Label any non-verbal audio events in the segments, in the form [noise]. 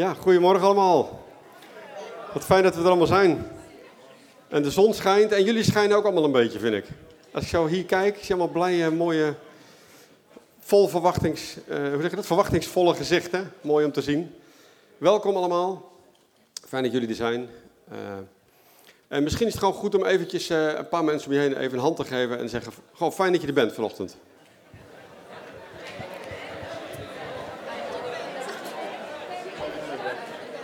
Ja, goedemorgen allemaal. Wat fijn dat we er allemaal zijn. En de zon schijnt en jullie schijnen ook allemaal een beetje, vind ik. Als ik zo hier kijk, zie je allemaal blije, mooie, vol verwachtings, uh, hoe zeg je dat? verwachtingsvolle gezichten. Mooi om te zien. Welkom allemaal. Fijn dat jullie er zijn. Uh, en misschien is het gewoon goed om eventjes uh, een paar mensen om je heen even een hand te geven en zeggen, gewoon fijn dat je er bent vanochtend. Fijn dat jullie er zijn.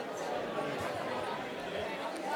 Fijn dat je er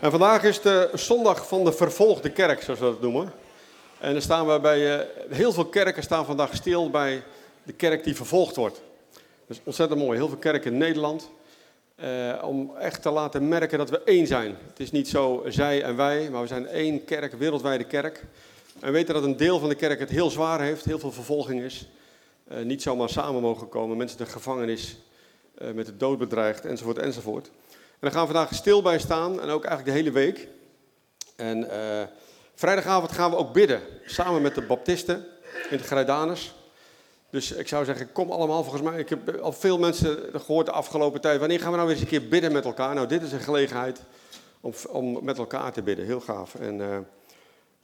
en vandaag is de zondag van de vervolgde kerk, zoals we dat noemen. En dan staan we bij, uh, heel veel kerken staan vandaag stil bij de kerk die vervolgd wordt. Dat is ontzettend mooi. Heel veel kerken in Nederland. Uh, om echt te laten merken dat we één zijn. Het is niet zo zij en wij, maar we zijn één kerk, wereldwijde kerk. En weten dat een deel van de kerk het heel zwaar heeft, heel veel vervolging is. Uh, niet zomaar samen mogen komen, mensen de gevangenis met de dood bedreigd, enzovoort, enzovoort. En daar gaan we vandaag stil bij staan en ook eigenlijk de hele week. En uh, vrijdagavond gaan we ook bidden, samen met de baptisten in de Grijdanus. Dus ik zou zeggen, kom allemaal. Volgens mij, ik heb al veel mensen gehoord de afgelopen tijd. Wanneer gaan we nou weer eens een keer bidden met elkaar? Nou, dit is een gelegenheid om, om met elkaar te bidden. Heel gaaf. En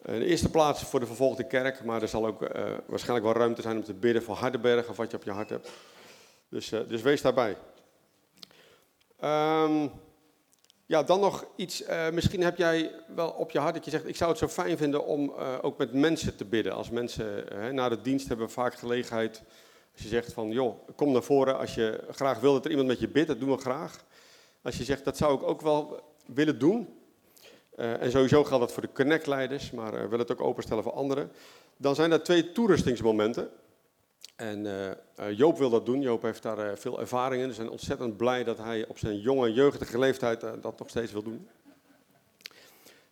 in de eerste plaats voor de vervolgde kerk. Maar er zal ook uh, waarschijnlijk wel ruimte zijn om te bidden voor Hardenberg of wat je op je hart hebt. Dus, dus wees daarbij. Um, ja, dan nog iets. Uh, misschien heb jij wel op je hart dat je zegt: Ik zou het zo fijn vinden om uh, ook met mensen te bidden. Als mensen uh, na de dienst hebben vaak gelegenheid. Als je zegt van joh, kom naar voren als je graag wil dat er iemand met je bidt, dat doen we graag. Als je zegt dat zou ik ook wel willen doen. en sowieso geldt dat voor de connect-leiders, maar we willen het ook openstellen voor anderen. Dan zijn er twee toerustingsmomenten. En uh, Joop wil dat doen. Joop heeft daar uh, veel ervaring in. We zijn ontzettend blij dat hij op zijn jonge, jeugdige leeftijd dat nog steeds wil doen.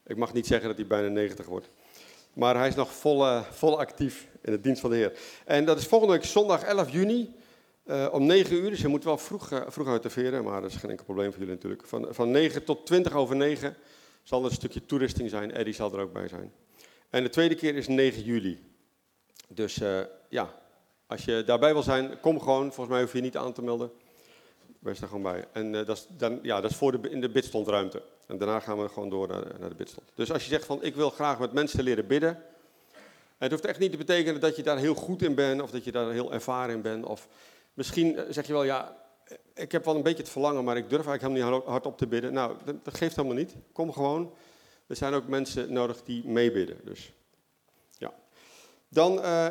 Ik mag niet zeggen dat hij bijna 90 wordt. Maar hij is nog vol, vol actief in de dienst van de Heer. En dat is volgende week zondag 11 juni om 9 uur. Dus je moet wel vroeg, vroeg uitaveren, maar dat is geen enkel probleem voor jullie natuurlijk. Van, van 9 tot 20 over 9 zal er een stukje toerusting zijn. Eddie zal er ook bij zijn. En de tweede keer is 9 juli. Dus ja, als je daarbij wil zijn, kom gewoon. Volgens mij hoef je niet aan te melden. Wees daar gewoon bij. En uh, dat, is dan, ja, dat is voor de, in de bidstondruimte. En daarna gaan we gewoon door naar, naar de bidstond. Dus als je zegt van ik wil graag met mensen leren bidden. En het hoeft echt niet te betekenen dat je daar heel goed in bent of dat je daar heel ervaren in bent. Of misschien eh, zeg je wel ja, ik heb wel een beetje het verlangen, maar ik durf eigenlijk helemaal niet hard op te bidden. Nou, dat, geeft helemaal niet. Kom gewoon. Er zijn ook mensen nodig die meebidden. Dus ja. Dan uh,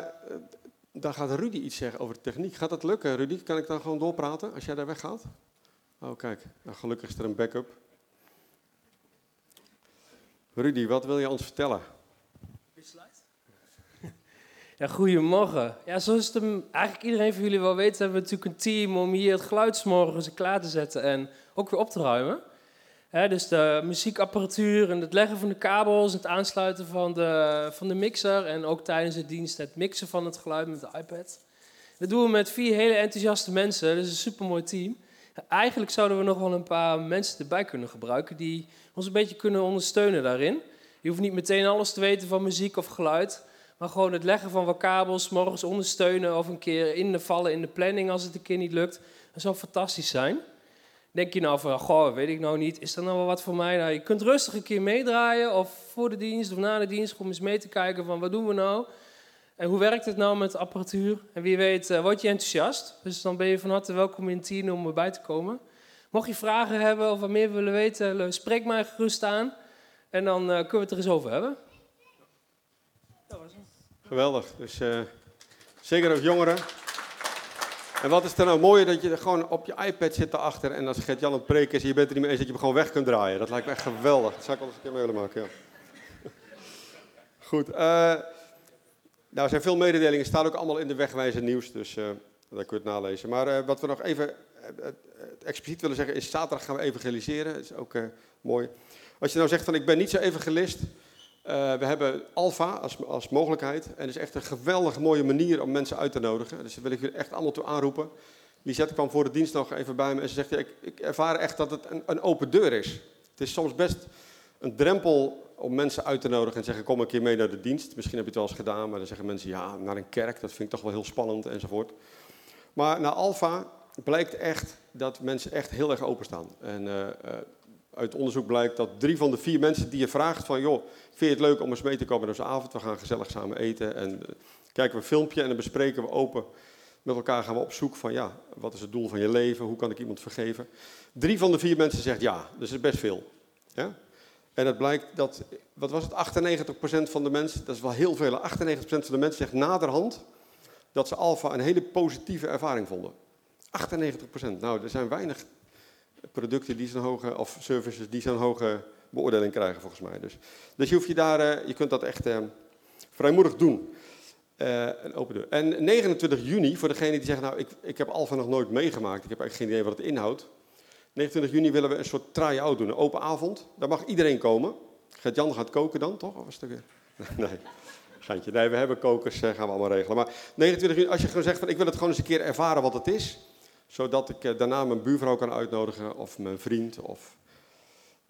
dan gaat Rudy iets zeggen over de techniek. Gaat dat lukken, Rudy? Kan ik dan gewoon doorpraten als jij daar weggaat? Oh, kijk. Nou, gelukkig is er een backup. Rudy, wat wil je ons vertellen? Ja, goedemorgen. Ja, zoals eigenlijk iedereen van jullie wel weet, hebben we natuurlijk een team om hier het geluidsmorgen klaar te zetten en ook weer op te ruimen. Dus de muziekapparatuur en het leggen van de kabels, het aansluiten van de, van de mixer en ook tijdens de dienst het mixen van het geluid met de iPad. Dat doen we met vier hele enthousiaste mensen, dus een supermooi team. Eigenlijk zouden we nog wel een paar mensen erbij kunnen gebruiken die ons een beetje kunnen ondersteunen daarin. Je hoeft niet meteen alles te weten van muziek of geluid, maar gewoon het leggen van wat kabels, morgens ondersteunen of een keer in de vallen in de planning als het een keer niet lukt. Dat zou fantastisch zijn. Denk je nou van, goh, weet ik nou niet, is dat nou wel wat voor mij? Nou, je kunt rustig een keer meedraaien of voor de dienst of na de dienst om eens mee te kijken van wat doen we nou? En hoe werkt het nou met de apparatuur? En wie weet, uh, word je enthousiast? Dus dan ben je van harte welkom in tien om erbij te komen. Mocht je vragen hebben of wat meer willen weten, spreek mij gerust aan. En dan uh, kunnen we het er eens over hebben. Het. Geweldig. Dus zeker ook jongeren. En wat is er nou mooier dat je gewoon op je iPad zit erachter en als Gert-Jan het preken is en je bent er niet mee eens dat je hem gewoon weg kunt draaien. Dat lijkt me echt geweldig. Dat zou ik wel eens een keer mee willen maken, ja. Goed. Uh, nou, er zijn veel mededelingen, staan ook allemaal in de wegwijzer nieuws, dus uh, daar kun je het nalezen. Maar uh, wat we nog even expliciet willen zeggen is zaterdag gaan we evangeliseren. Dat is ook eh, mooi. Als je nou zegt van ik ben niet zo evangelist. Eh, we hebben Alpha als, als mogelijkheid. En het is echt een geweldig mooie manier om mensen uit te nodigen. Dus daar wil ik jullie echt allemaal toe aanroepen. Lisette kwam voor de dienst nog even bij me en ze zegt, ik, ik ervaar echt dat het een, een open deur is. Het is soms best een drempel om mensen uit te nodigen en zeggen, kom een keer mee naar de dienst. Misschien heb je het wel eens gedaan, maar dan zeggen mensen, ja, naar een kerk, dat vind ik toch wel heel spannend enzovoort. Maar na Alpha blijkt echt dat mensen echt heel erg openstaan. En eh, eh, uit onderzoek blijkt dat drie van de vier mensen die je vraagt van, joh, vind je het leuk om eens mee te komen naar onze avond? We gaan gezellig samen eten en eh, kijken we een filmpje en dan bespreken we open met elkaar gaan we op zoek van, ja, wat is het doel van je leven? Hoe kan ik iemand vergeven? Drie van de vier mensen zegt ja, dus dat is best veel. En het blijkt dat, wat was het, 98% van de mensen, dat is wel heel veel, 98% van de mensen zegt naderhand dat ze Alpha een hele positieve ervaring vonden. 98%. Nou, er zijn weinig producten die zo'n hoge, of services die zo'n hoge beoordeling krijgen volgens mij. Dus, dus je, hoeft je, daar, eh, je kunt dat echt eh, vrijmoedig doen. Eh, een open deur. En 29 juni, voor degene die zeggen, nou, ik, ik heb Alpha nog nooit meegemaakt, ik heb eigenlijk geen idee wat het inhoudt. 29 juni willen we een soort try-out doen, een open avond. Daar mag iedereen komen. Gert-Jan gaat koken dan, toch? Of was het weer? [laughs] Nee. Nee, we hebben kokers, eh, gaan we allemaal regelen. Maar 29 juni, als je gewoon zegt van, ik wil het gewoon eens een keer ervaren wat het is. Zodat ik eh, daarna mijn buurvrouw kan uitnodigen, of mijn vriend, of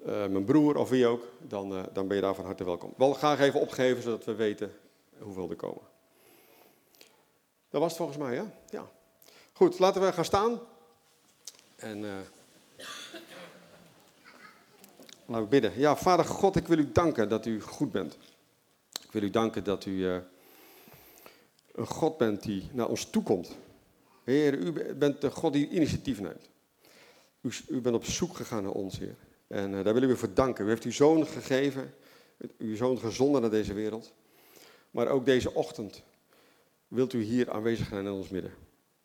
eh, mijn broer, of wie ook. Dan, eh, dan ben je daar van harte welkom. Wel graag even opgeven, zodat we weten hoeveel er komen. Dat was het volgens mij, ja? Ja. Goed, laten we gaan staan. En uh, laten we bidden. Ja, Vader God, ik wil u danken dat u goed bent. Ik wil u danken dat u een God bent die naar ons toekomt. Heer, u bent de God die initiatief neemt. U, u bent op zoek gegaan naar ons, Heer. En uh, daar willen we u voor danken. U heeft uw zoon gegeven, uw zoon gezonden naar deze wereld. Maar ook deze ochtend wilt u hier aanwezig zijn in ons midden.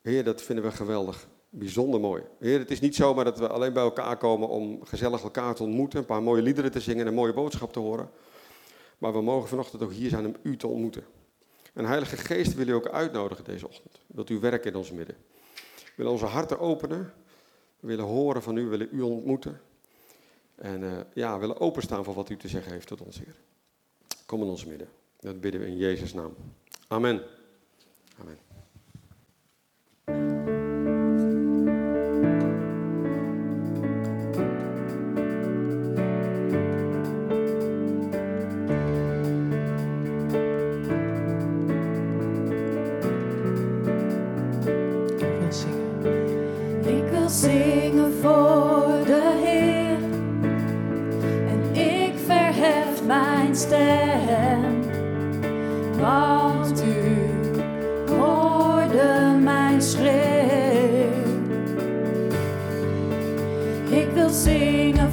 Heer, dat vinden we geweldig. Bijzonder mooi. Heer, het is niet zomaar dat we alleen bij elkaar komen om gezellig elkaar te ontmoeten, een paar mooie liederen te zingen en een mooie boodschap te horen. Maar we mogen vanochtend ook hier zijn om u te ontmoeten. En Heilige Geest wil u ook uitnodigen deze ochtend. Wilt u werken in ons midden. We willen onze harten openen. We willen horen van u, we willen u ontmoeten. En uh, ja, we willen openstaan voor wat u te zeggen heeft tot ons, Heer. Kom in ons midden. Dat bidden we in Jezus' naam. Amen. Amen. Want mijn schreeuw. Ik wil zingen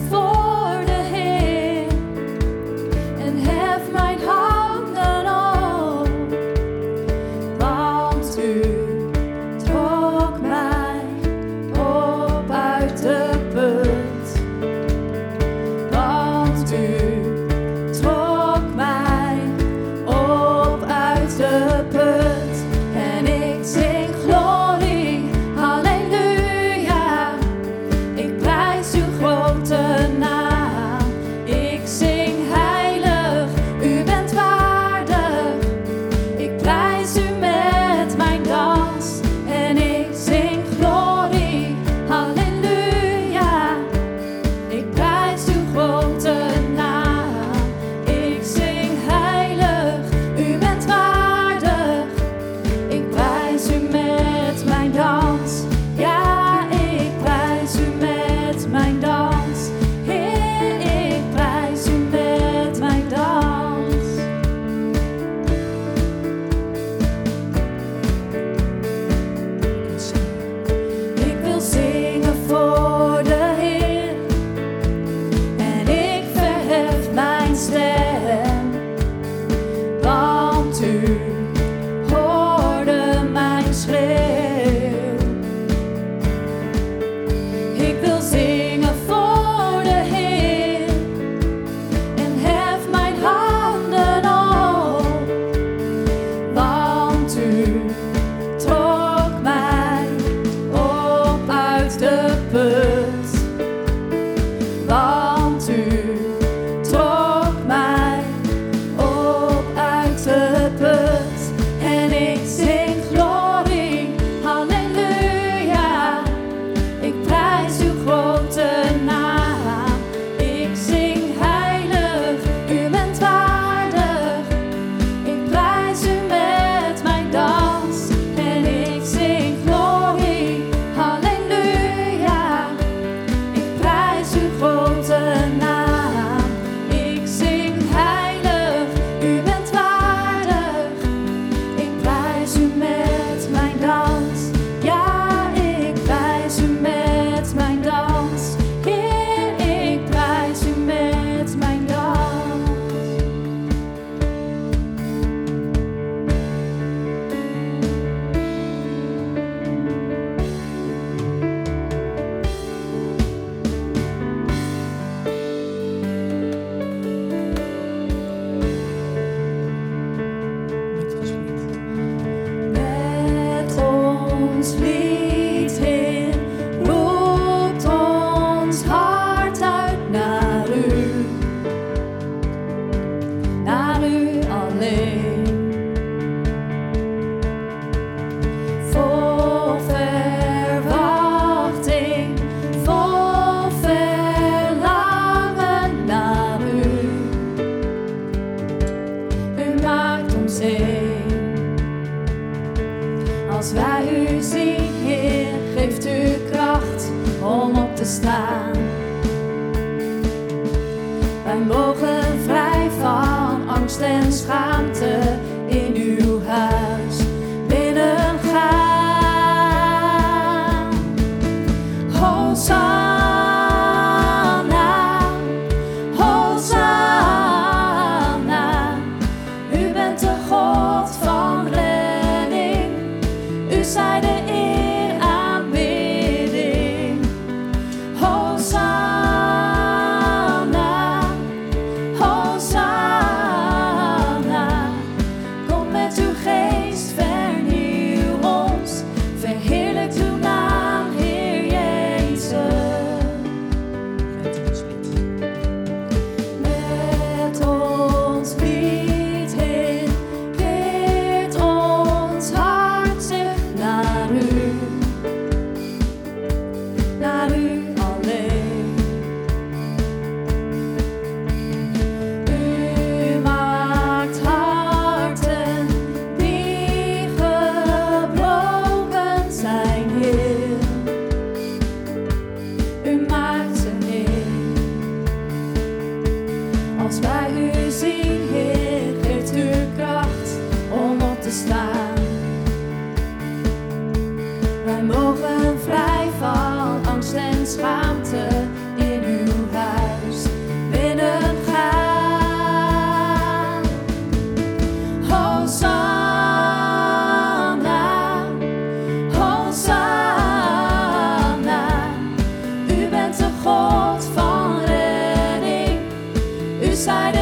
U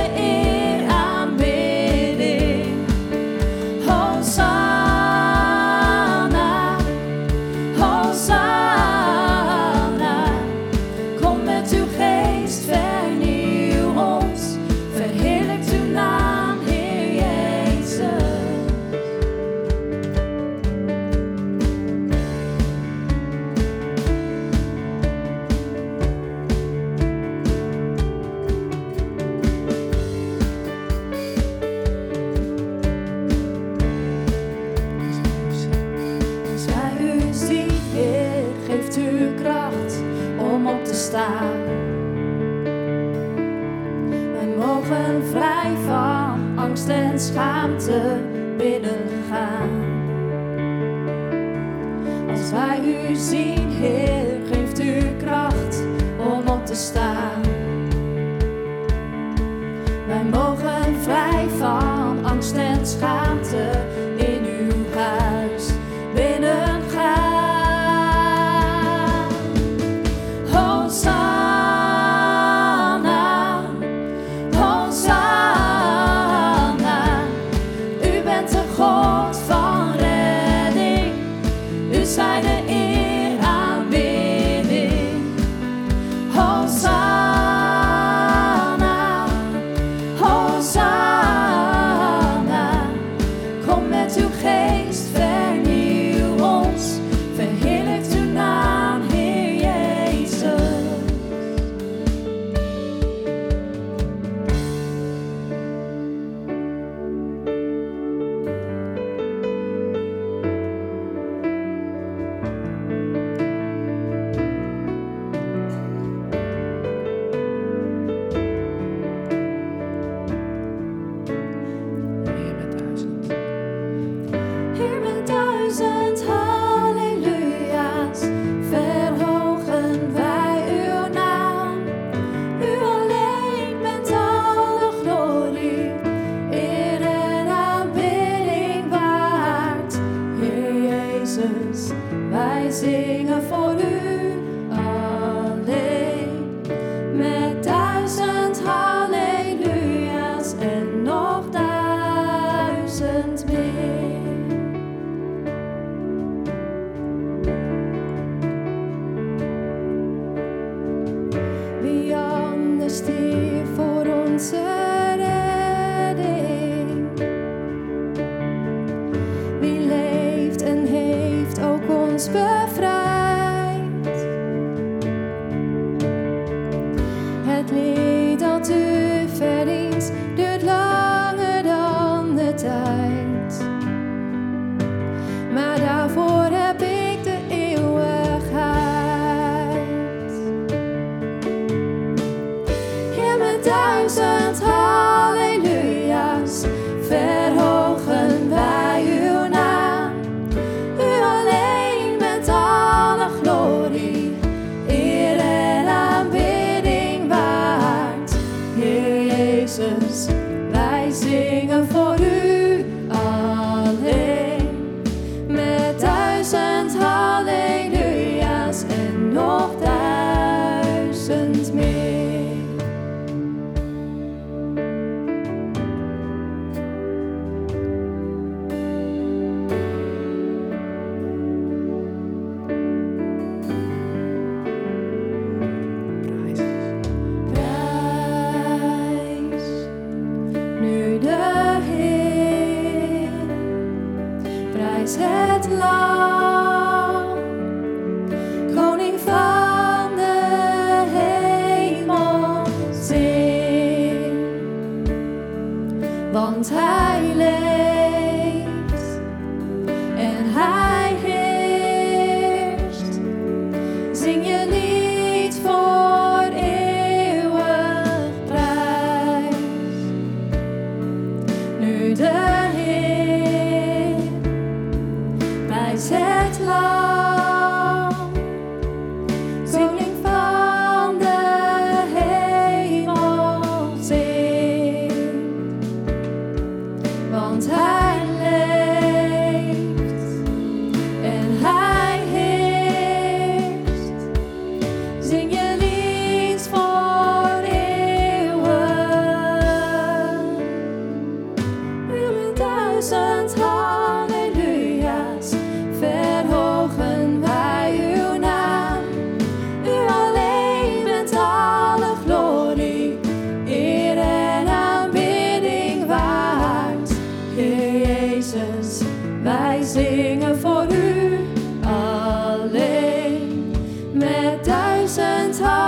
voor Met duizend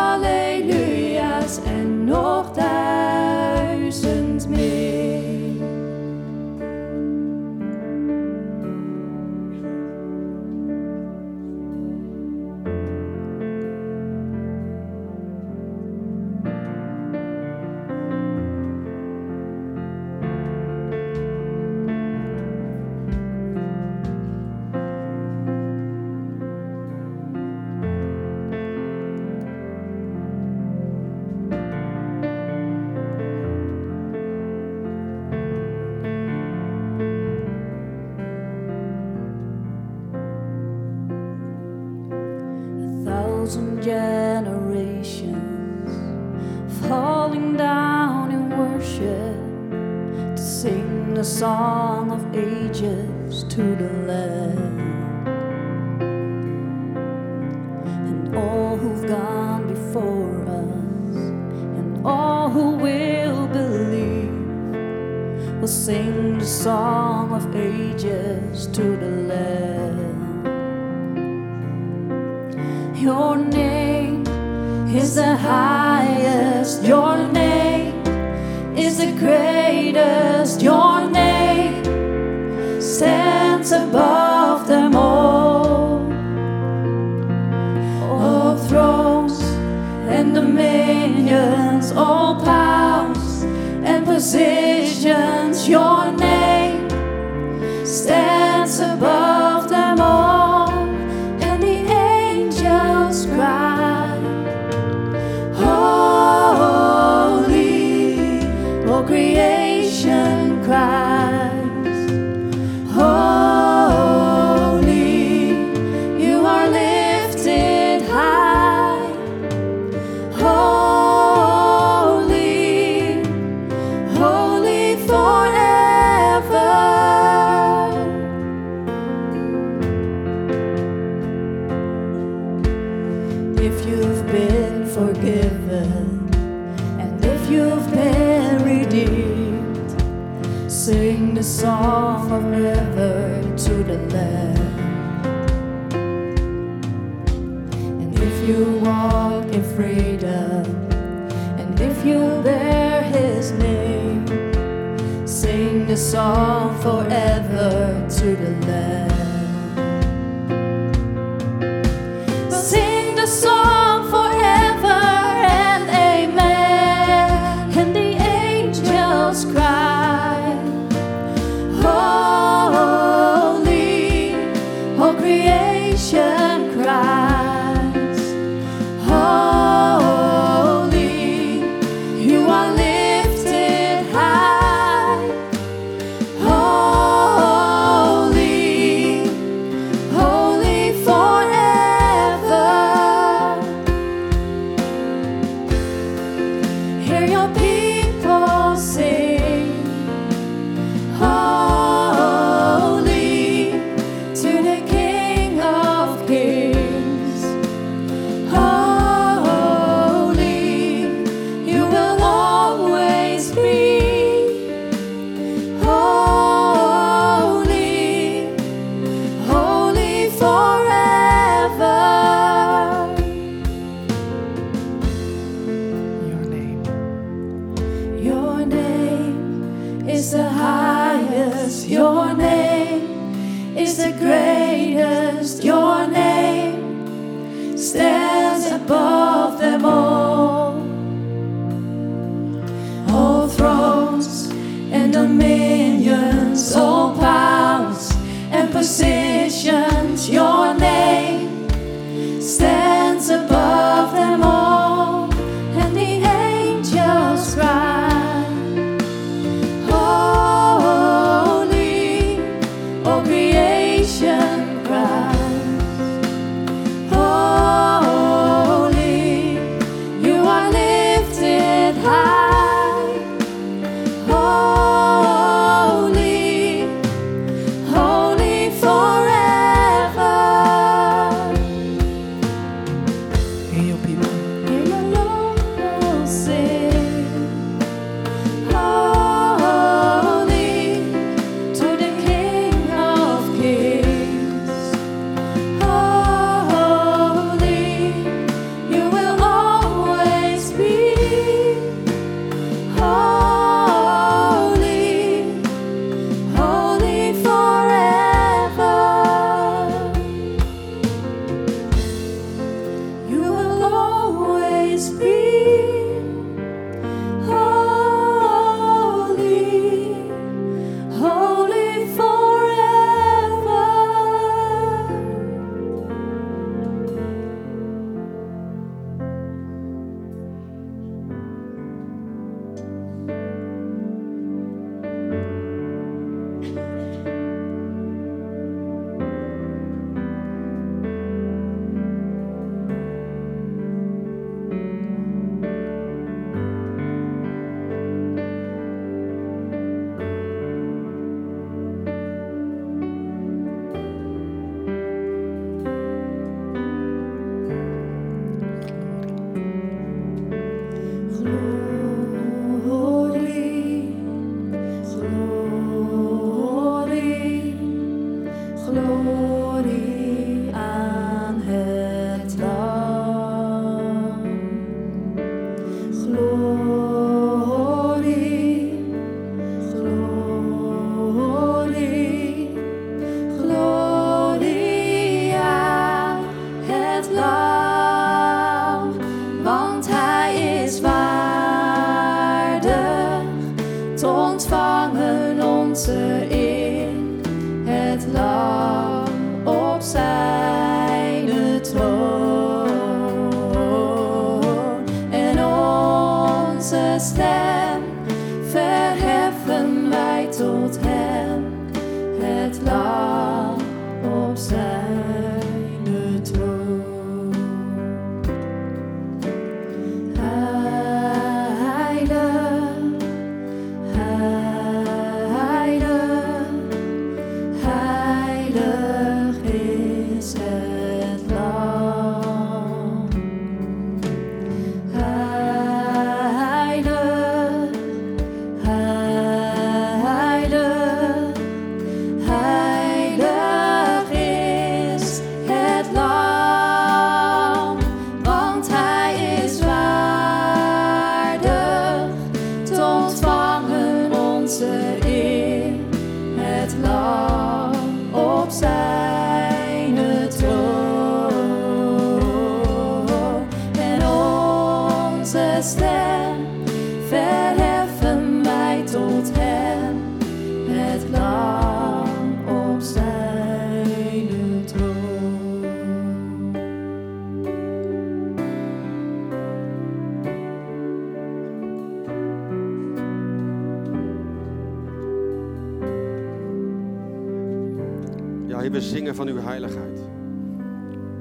Ja, Heer, we zingen van uw heiligheid.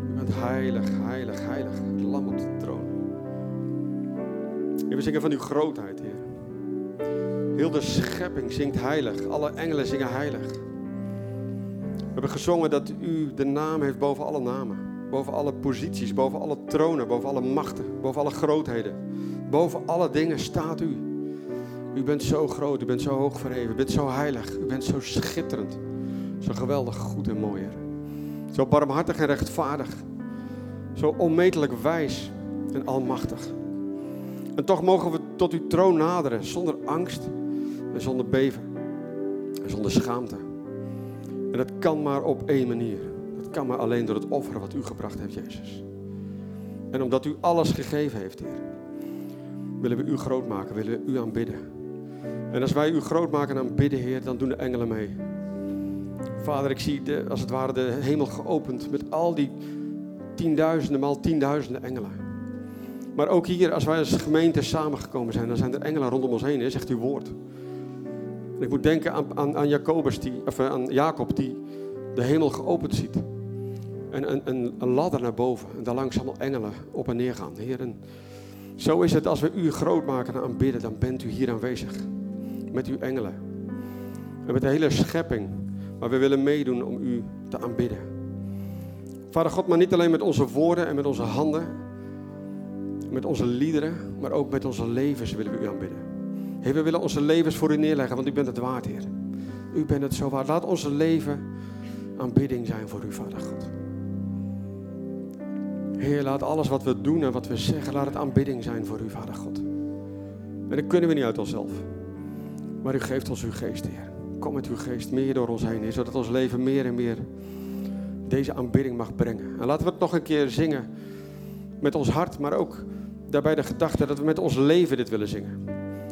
U bent heilig, heilig, heilig. Het lam op de troon. Heer, we zingen van uw grootheid, Heer. Heel de schepping zingt heilig. Alle engelen zingen heilig. We hebben gezongen dat u de naam heeft boven alle namen. Boven alle posities, boven alle tronen, boven alle machten, boven alle grootheden. Boven alle dingen staat u. U bent zo groot, u bent zo hoog verheven, u bent zo heilig, u bent zo schitterend. Zo geweldig goed en mooi, Heer. Zo barmhartig en rechtvaardig. Zo onmetelijk wijs en almachtig. En toch mogen we tot uw troon naderen zonder angst en zonder beven en zonder schaamte. En dat kan maar op één manier. Dat kan maar alleen door het offer wat u gebracht heeft, Jezus. En omdat u alles gegeven heeft, Heer, willen we u groot maken, willen we u aanbidden. En als wij u groot maken en aanbidden, Heer, dan doen de engelen mee. Vader, ik zie als het ware de hemel geopend met al die tienduizenden, maal tienduizenden engelen. Maar ook hier, als wij als gemeente samengekomen zijn, dan zijn er engelen rondom ons heen, zegt uw woord. Ik moet denken aan, aan, aan, Jacobus die, of eh, aan Jacob die de hemel geopend ziet. En een, een, een ladder naar boven. En daar langs allemaal engelen op en neer gaan. Heer, en zo is het als we u groot maken en aanbidden, dan bent u hier aanwezig. Met uw engelen. En met de hele schepping. Maar we willen meedoen om u te aanbidden. Vader God, maar niet alleen met onze woorden en met onze handen. Met onze liederen, maar ook met onze levens willen we u aanbidden. Heer, we willen onze levens voor u neerleggen, want u bent het waard, Heer. U bent het zo waard. Laat onze leven aanbidding zijn voor u, Vader God. Heer, laat alles wat we doen en wat we zeggen, laat het aanbidding zijn voor u, Vader God. En dat kunnen we niet uit onszelf. Maar u geeft ons uw geest, Heer. Kom met uw geest meer door ons heen, zodat ons leven meer en meer deze aanbidding mag brengen. En laten we het nog een keer zingen met ons hart, maar ook daarbij de gedachte dat we met ons leven dit willen zingen.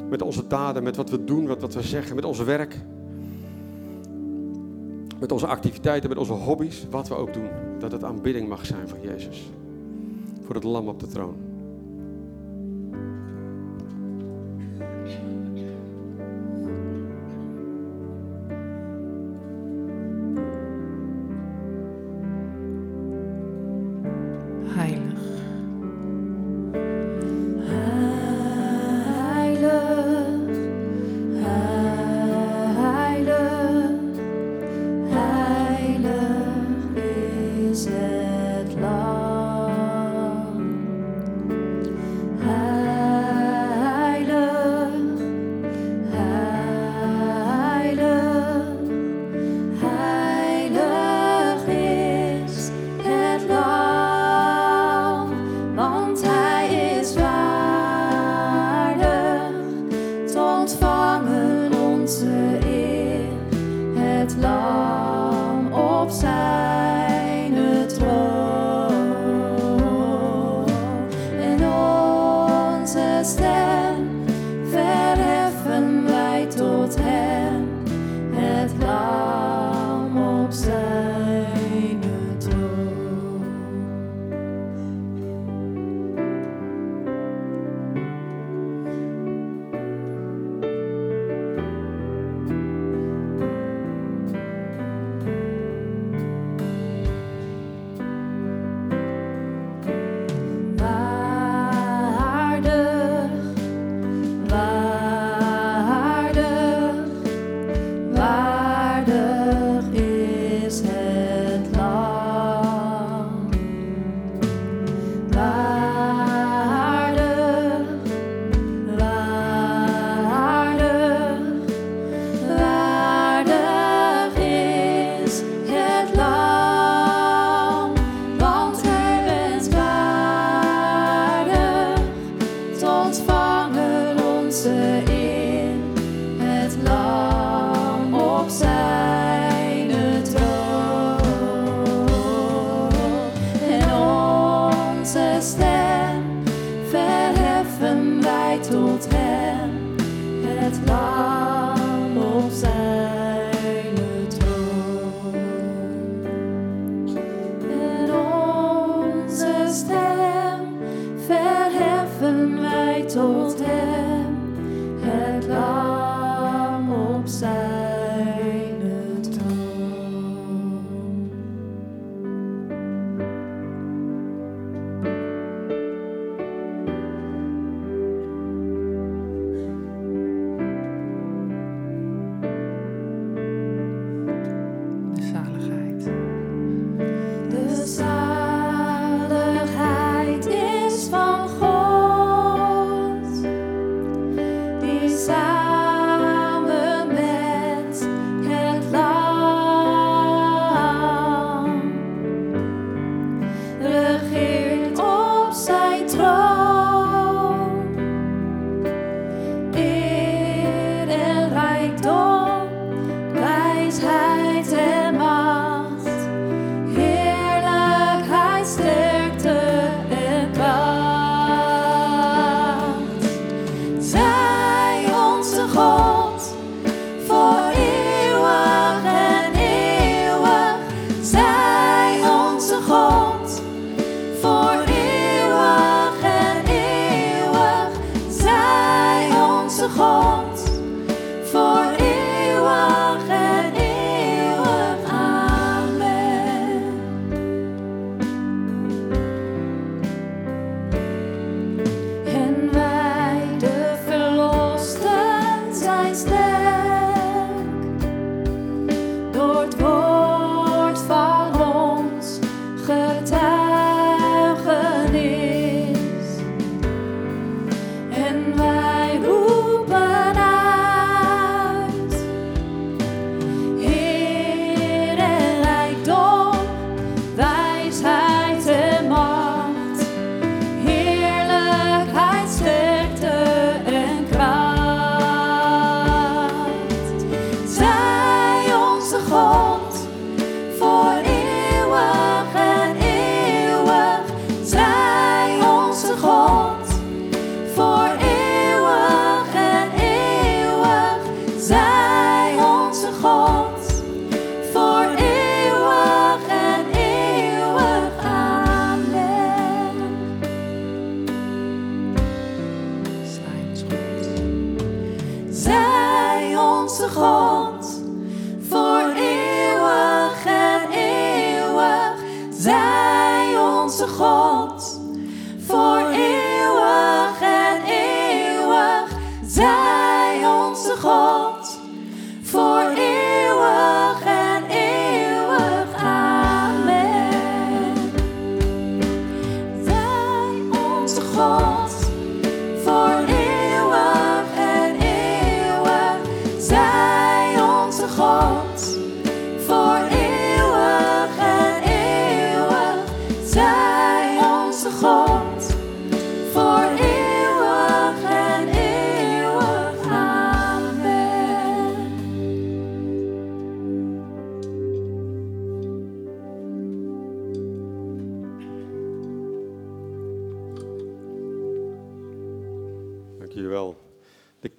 Met onze daden, met wat we doen, wat, wat we zeggen, met ons werk. Met onze activiteiten, met onze hobby's, wat we ook doen. Dat het aanbidding mag zijn van Jezus. Voor het lam op de troon.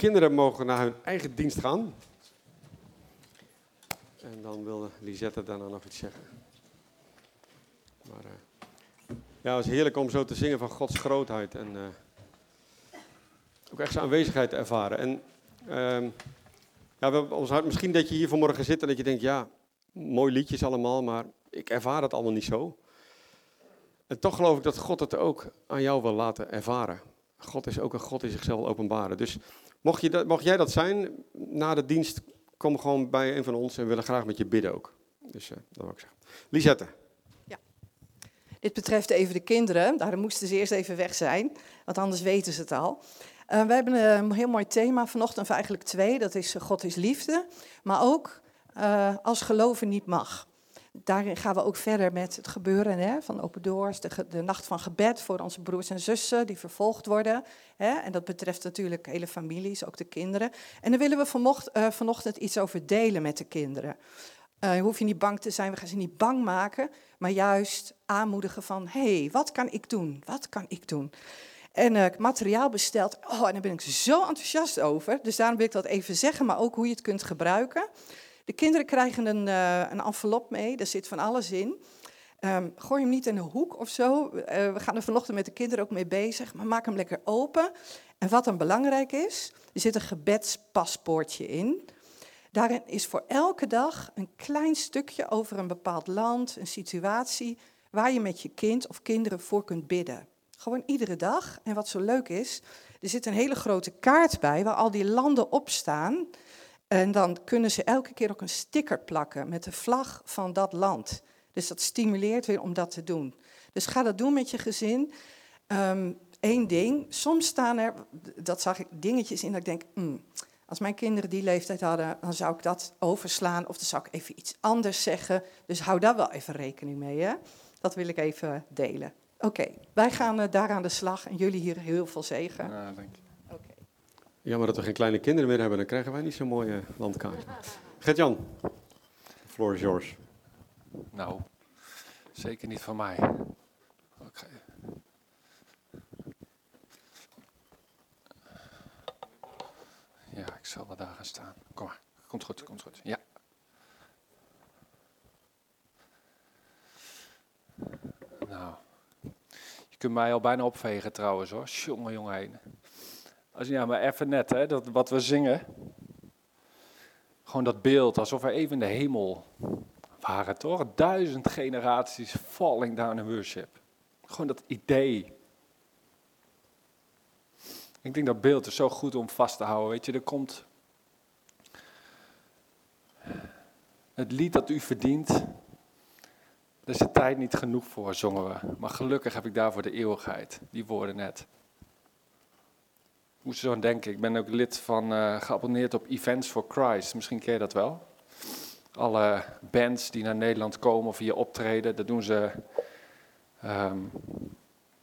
Kinderen mogen naar hun eigen dienst gaan. En dan wil Lisette daarna nog iets zeggen. Maar, eh, ja, het is heerlijk om zo te zingen van Gods grootheid. En eh, ook echt zijn aanwezigheid te ervaren. En ehm, ja, we ons misschien dat je hier vanmorgen zit en dat je denkt, ja, mooi liedjes allemaal, maar ik ervaar het allemaal niet zo. En toch geloof ik dat God het ook aan jou wil laten ervaren. God is ook een God die zichzelf openbaren. Dus mocht, je dat, mocht jij dat zijn, na de dienst, kom gewoon bij een van ons en willen graag met je bidden ook. Dus eh, dat wil ik zeggen. Lisette. Dit betreft even de kinderen. Daarom moesten ze eerst even weg zijn, want anders weten ze het al. Eh, we hebben een heel mooi thema vanochtend, of eigenlijk twee. Dat is eh, God is liefde, maar ook eh, als geloven niet mag. Daarin gaan we ook verder met het gebeuren hè, van Open Doors, de, nacht van gebed voor onze broers en zussen die vervolgd worden. Hè, en dat betreft natuurlijk hele families, ook de kinderen. En daar willen we eh, vanochtend iets over delen met de kinderen. Eh, je hoeft je niet bang te zijn, we gaan ze niet bang maken, maar juist aanmoedigen van, hé, hey, wat kan ik doen? Wat kan ik doen? En eh, materiaal besteld, oh, en daar ben ik zo enthousiast over, dus daarom wil ik dat even zeggen, maar ook hoe je het kunt gebruiken. De kinderen krijgen een, eh, een envelop mee, daar zit van alles in. Ehm, gooi hem niet in een hoek of zo. Eh, we gaan er vanochtend met de kinderen ook mee bezig, maar maak hem lekker open. En wat dan belangrijk is, er zit een gebedspaspoortje in. Daarin is voor elke dag een klein stukje over een bepaald land, een situatie, waar je met je kind of kinderen voor kunt bidden. Gewoon iedere dag. En wat zo leuk is, er zit een hele grote kaart bij waar al die landen op staan. En dan kunnen ze elke keer ook een sticker plakken met de vlag van dat land. Dus dat stimuleert weer om dat te doen. Dus ga dat doen met je gezin. Eén ding, soms staan er, dat zag ik, dingetjes in dat ik denk, "Hmm, als mijn kinderen die leeftijd hadden, dan zou ik dat overslaan of dan zou ik even iets anders zeggen. Dus hou daar wel even rekening mee. Hè? Dat wil ik even delen. Oké, wij gaan eh, daar aan de slag en jullie hier heel veel zegen. Ja, dank je. Jammer dat we geen kleine kinderen meer hebben, dan krijgen wij niet zo'n mooie landkaart. Gert-Jan, the floor is yours. Nou, zeker niet van mij. Ja, ik zal wel daar gaan staan. Kom maar. Komt goed, komt goed. Ja. Nou, je kunt mij al bijna opvegen trouwens hoor. Jongen, jongen heen. Als, ja, maar even net hè, dat, wat we zingen. Gewoon dat beeld, alsof we even in de hemel waren, toch? Duizend generaties falling down in worship. Gewoon dat idee. Ik denk dat beeld is zo goed om vast te houden. Weet je, er komt. Het lied dat u verdient. Daar is de tijd niet genoeg voor, zongen we. Maar gelukkig heb ik daarvoor de eeuwigheid. Die woorden net. Zo denken. Ik ben ook lid van, eh, geabonneerd op Events for Christ. Misschien ken je dat wel. Alle bands die naar Nederland komen of hier optreden, daar doen ze ehm,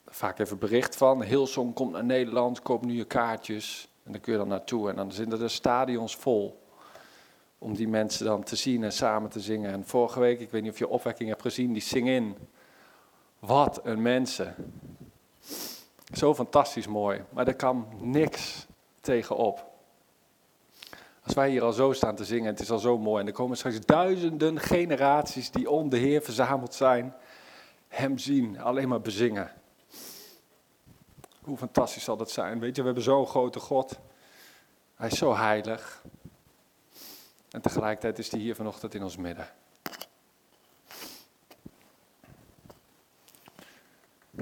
vaak even bericht van. Hillsong komt naar Nederland, koop nu je kaartjes. En dan kun je dan naartoe. En dan zitten de stadions vol. Om die mensen dan te zien en samen te zingen. En vorige week, ik weet niet of je opwekking hebt gezien, die zing in. Wat een mensen. Zo fantastisch mooi. Maar daar kan niks tegenop. Als wij hier al zo staan te zingen, het is al zo mooi. En er komen straks duizenden generaties die om de Heer verzameld zijn. Hem zien, alleen maar bezingen. Hoe fantastisch zal dat zijn? Weet je, we hebben zo'n grote God. Hij is zo heilig. En tegelijkertijd is hij hier vanochtend in ons midden.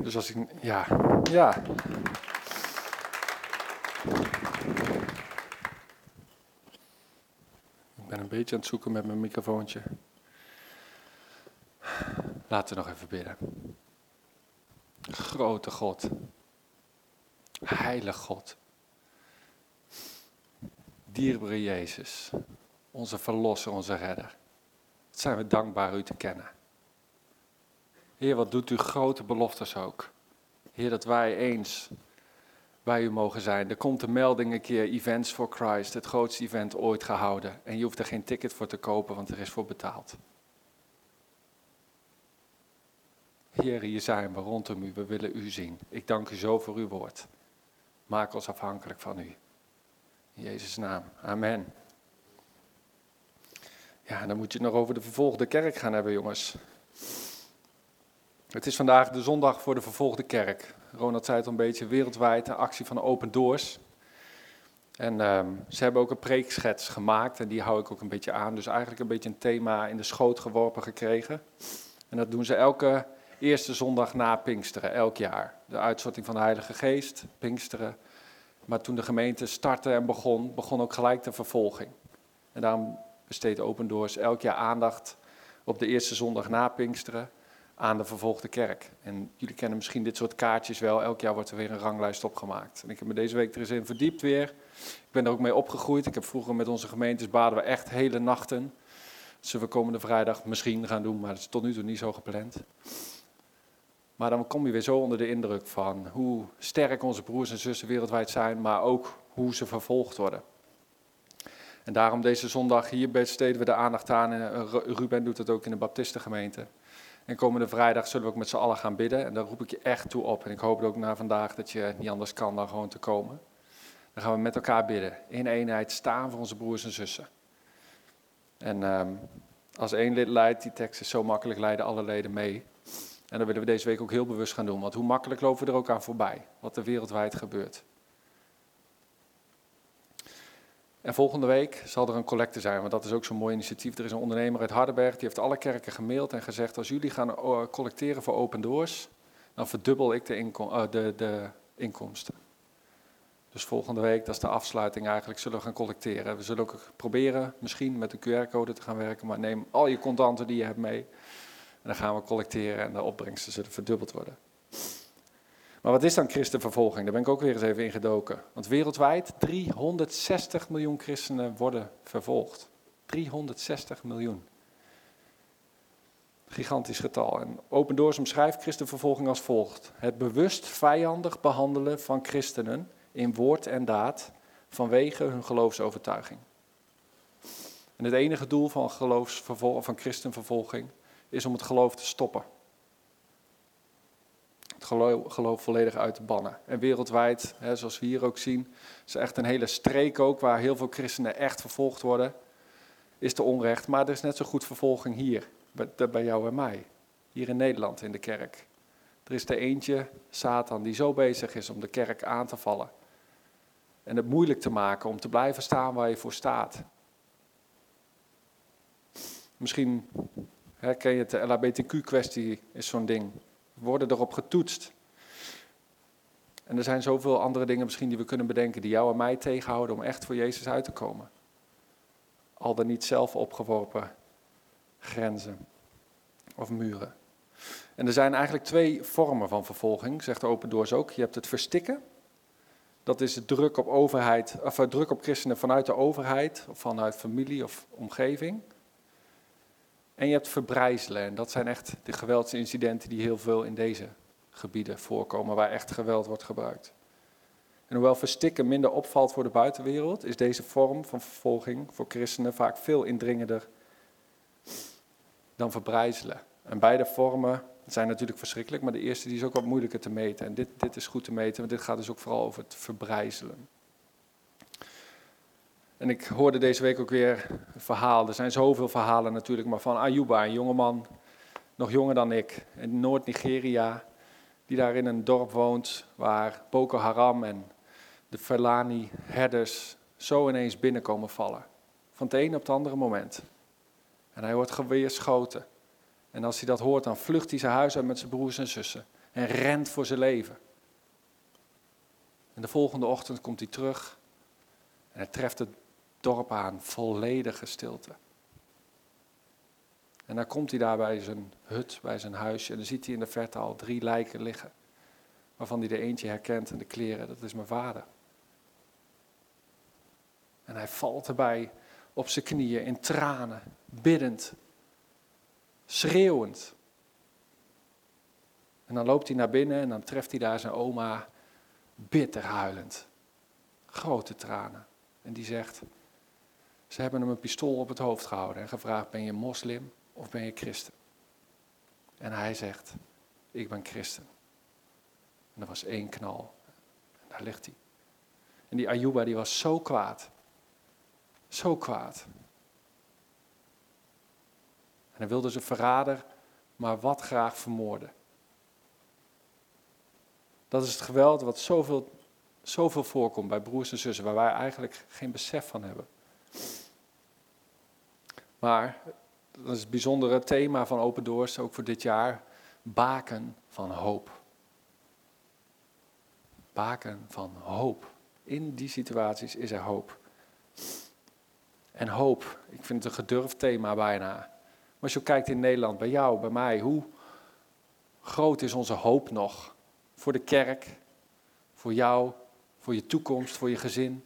Dus als ik. Ja, ja. Ik ben een beetje aan het zoeken met mijn microfoontje. Laten we nog even bidden. Grote God. Heilige God. Dierbare Jezus. Onze verlosser, onze redder. Wat zijn we dankbaar u te kennen. Heer, wat doet u grote beloftes ook. Heer, dat wij eens bij u mogen zijn. Er komt de melding een keer Events for Christ, het grootste event ooit gehouden. En je hoeft er geen ticket voor te kopen, want er is voor betaald. Heer, hier zijn we rondom u, we willen u zien. Ik dank u zo voor uw woord. Maak ons afhankelijk van u. In Jezus' naam. Amen. Ja, dan moet je het nog over de vervolgde kerk gaan hebben, jongens. Het is vandaag de zondag voor de vervolgde kerk. Ronald zei het een beetje wereldwijd, een actie van Open Doors. En ehm, ze hebben ook een preekschets gemaakt en die hou ik ook een beetje aan. Dus eigenlijk een beetje een thema in de schoot geworpen gekregen. En dat doen ze elke eerste zondag na Pinksteren, elk jaar. De uitstorting van de Heilige Geest, Pinksteren. Maar toen de gemeente startte en begon, begon ook gelijk de vervolging. En daarom besteedt Open Doors elk jaar aandacht op de eerste zondag na Pinksteren aan de vervolgde kerk. En jullie kennen misschien dit soort kaartjes wel. Elk jaar wordt er weer een ranglijst opgemaakt. En ik heb me deze week er eens in verdiept weer. Ik ben er ook mee opgegroeid. Ik heb vroeger met onze gemeentes baden we echt hele nachten. Dat zullen we komende vrijdag misschien gaan doen, maar dat is tot nu toe niet zo gepland. Maar dan kom je weer zo onder de indruk van hoe sterk onze broers en zussen wereldwijd zijn, maar ook hoe ze vervolgd worden. En daarom deze zondag hier besteden we de aandacht aan. En Ruben doet het ook in de Baptistengemeente. En komende vrijdag zullen we ook met z'n allen gaan bidden. En daar roep ik je echt toe op. En ik hoop ook na vandaag dat je niet anders kan dan gewoon te komen. Dan gaan we met elkaar bidden. In eenheid staan voor onze broers en zussen. En um, als één lid leidt, die tekst is zo makkelijk, leiden alle leden mee. En dat willen we deze week ook heel bewust gaan doen. Want hoe makkelijk lopen we er ook aan voorbij, wat er wereldwijd gebeurt. En volgende week zal er een collecte zijn, want dat is ook zo'n mooi initiatief. Er is een ondernemer uit Hardenberg, die heeft alle kerken gemaild en gezegd... als jullie gaan eh, collecteren voor Open Doors, dan verdubbel ik de, uh, de, de inkomsten. Dus volgende week, dat is de afsluiting eigenlijk, zullen we gaan collecteren. We zullen ook proberen misschien met een QR-code te gaan werken, maar neem al je contanten die je hebt mee... En dan gaan we collecteren en de opbrengsten zullen verdubbeld worden. Maar wat is dan christenvervolging? Daar ben ik ook weer eens even ingedoken. Want wereldwijd 360 miljoen christenen worden vervolgd. 360 miljoen. Gigantisch getal. En Open Doors omschrijft christenvervolging als volgt. Het bewust vijandig behandelen van christenen in woord en daad vanwege hun geloofsovertuiging. En het enige doel van, van christenvervolging is om het geloof te stoppen. Geloof, geloof volledig uit te bannen. En wereldwijd, hè, zoals we hier ook zien, is echt een hele streek ook waar heel veel christenen echt vervolgd worden. Is te onrecht, maar er is net zo goed vervolging hier, bij, jou en mij. Hier in Nederland in de kerk. Er is er eentje, Satan, die zo bezig is om de kerk aan te vallen. En het moeilijk te maken om te blijven staan waar je voor staat. Misschien ken je het, de LHBTQ-kwestie is zo'n ding. Worden erop getoetst. En er zijn zoveel andere dingen misschien die we kunnen bedenken die jou en mij tegenhouden om echt voor Jezus uit te komen. Al dan niet zelf opgeworpen grenzen of muren. En er zijn eigenlijk twee vormen van vervolging, zegt Open Doors ook. Je hebt het verstikken. Dat is de druk op, overheid, of eh, druk op christenen vanuit de overheid, of vanuit familie of omgeving. En je hebt verbrijzelen. En dat zijn echt de geweldsincidenten die heel veel in deze gebieden voorkomen, waar echt geweld wordt gebruikt. En hoewel verstikken minder opvalt voor de buitenwereld, is deze vorm van vervolging voor christenen vaak veel indringender dan verbrijzelen. En beide vormen zijn natuurlijk verschrikkelijk, maar de eerste die is ook wat moeilijker te meten. En dit, dit is goed te meten, want dit gaat dus ook vooral over het verbrijzelen. En ik hoorde deze week ook weer een verhaal. Er zijn zoveel verhalen natuurlijk, maar van Ayuba, een jongeman, nog jonger dan ik, in Noord-Nigeria, die daar in een dorp woont waar Boko Haram en de Fulani herders zo ineens binnenkomen vallen. Van het ene op het andere moment. En hij wordt geweerschoten. En als hij dat hoort, dan vlucht hij zijn huis uit met zijn broers en zussen. En rent voor zijn leven. En de volgende ochtend komt hij terug. En hij treft het dorp aan, volledige stilte. En dan komt hij daar bij zijn hut, bij zijn huisje. En dan ziet hij in de verte al drie lijken liggen. Waarvan hij er eentje herkent en de kleren, dat is mijn vader. En hij valt erbij op zijn knieën in tranen, biddend, schreeuwend. En dan loopt hij naar binnen en dan treft hij daar zijn oma, bitter huilend. Grote tranen. En die zegt, ze hebben hem een pistool op het hoofd gehouden en gevraagd, ben je moslim of ben je christen? En hij zegt, ik ben christen. En er was één knal. En daar ligt hij. En die Ayuba die was zo kwaad. Zo kwaad. En hij wilde zijn verrader maar wat graag vermoorden. Dat is het geweld wat zoveel, zoveel voorkomt bij broers en zussen, waar wij eigenlijk geen besef van hebben. Maar, dat is het bijzondere thema van Open Doors, ook voor dit jaar, baken van hoop. Baken van hoop. In die situaties is er hoop. En hoop, ik vind het een gedurfd thema bijna. Maar als je kijkt in Nederland, bij jou, bij mij, hoe groot is onze hoop nog? Voor de kerk, voor jou, voor je toekomst, voor je gezin.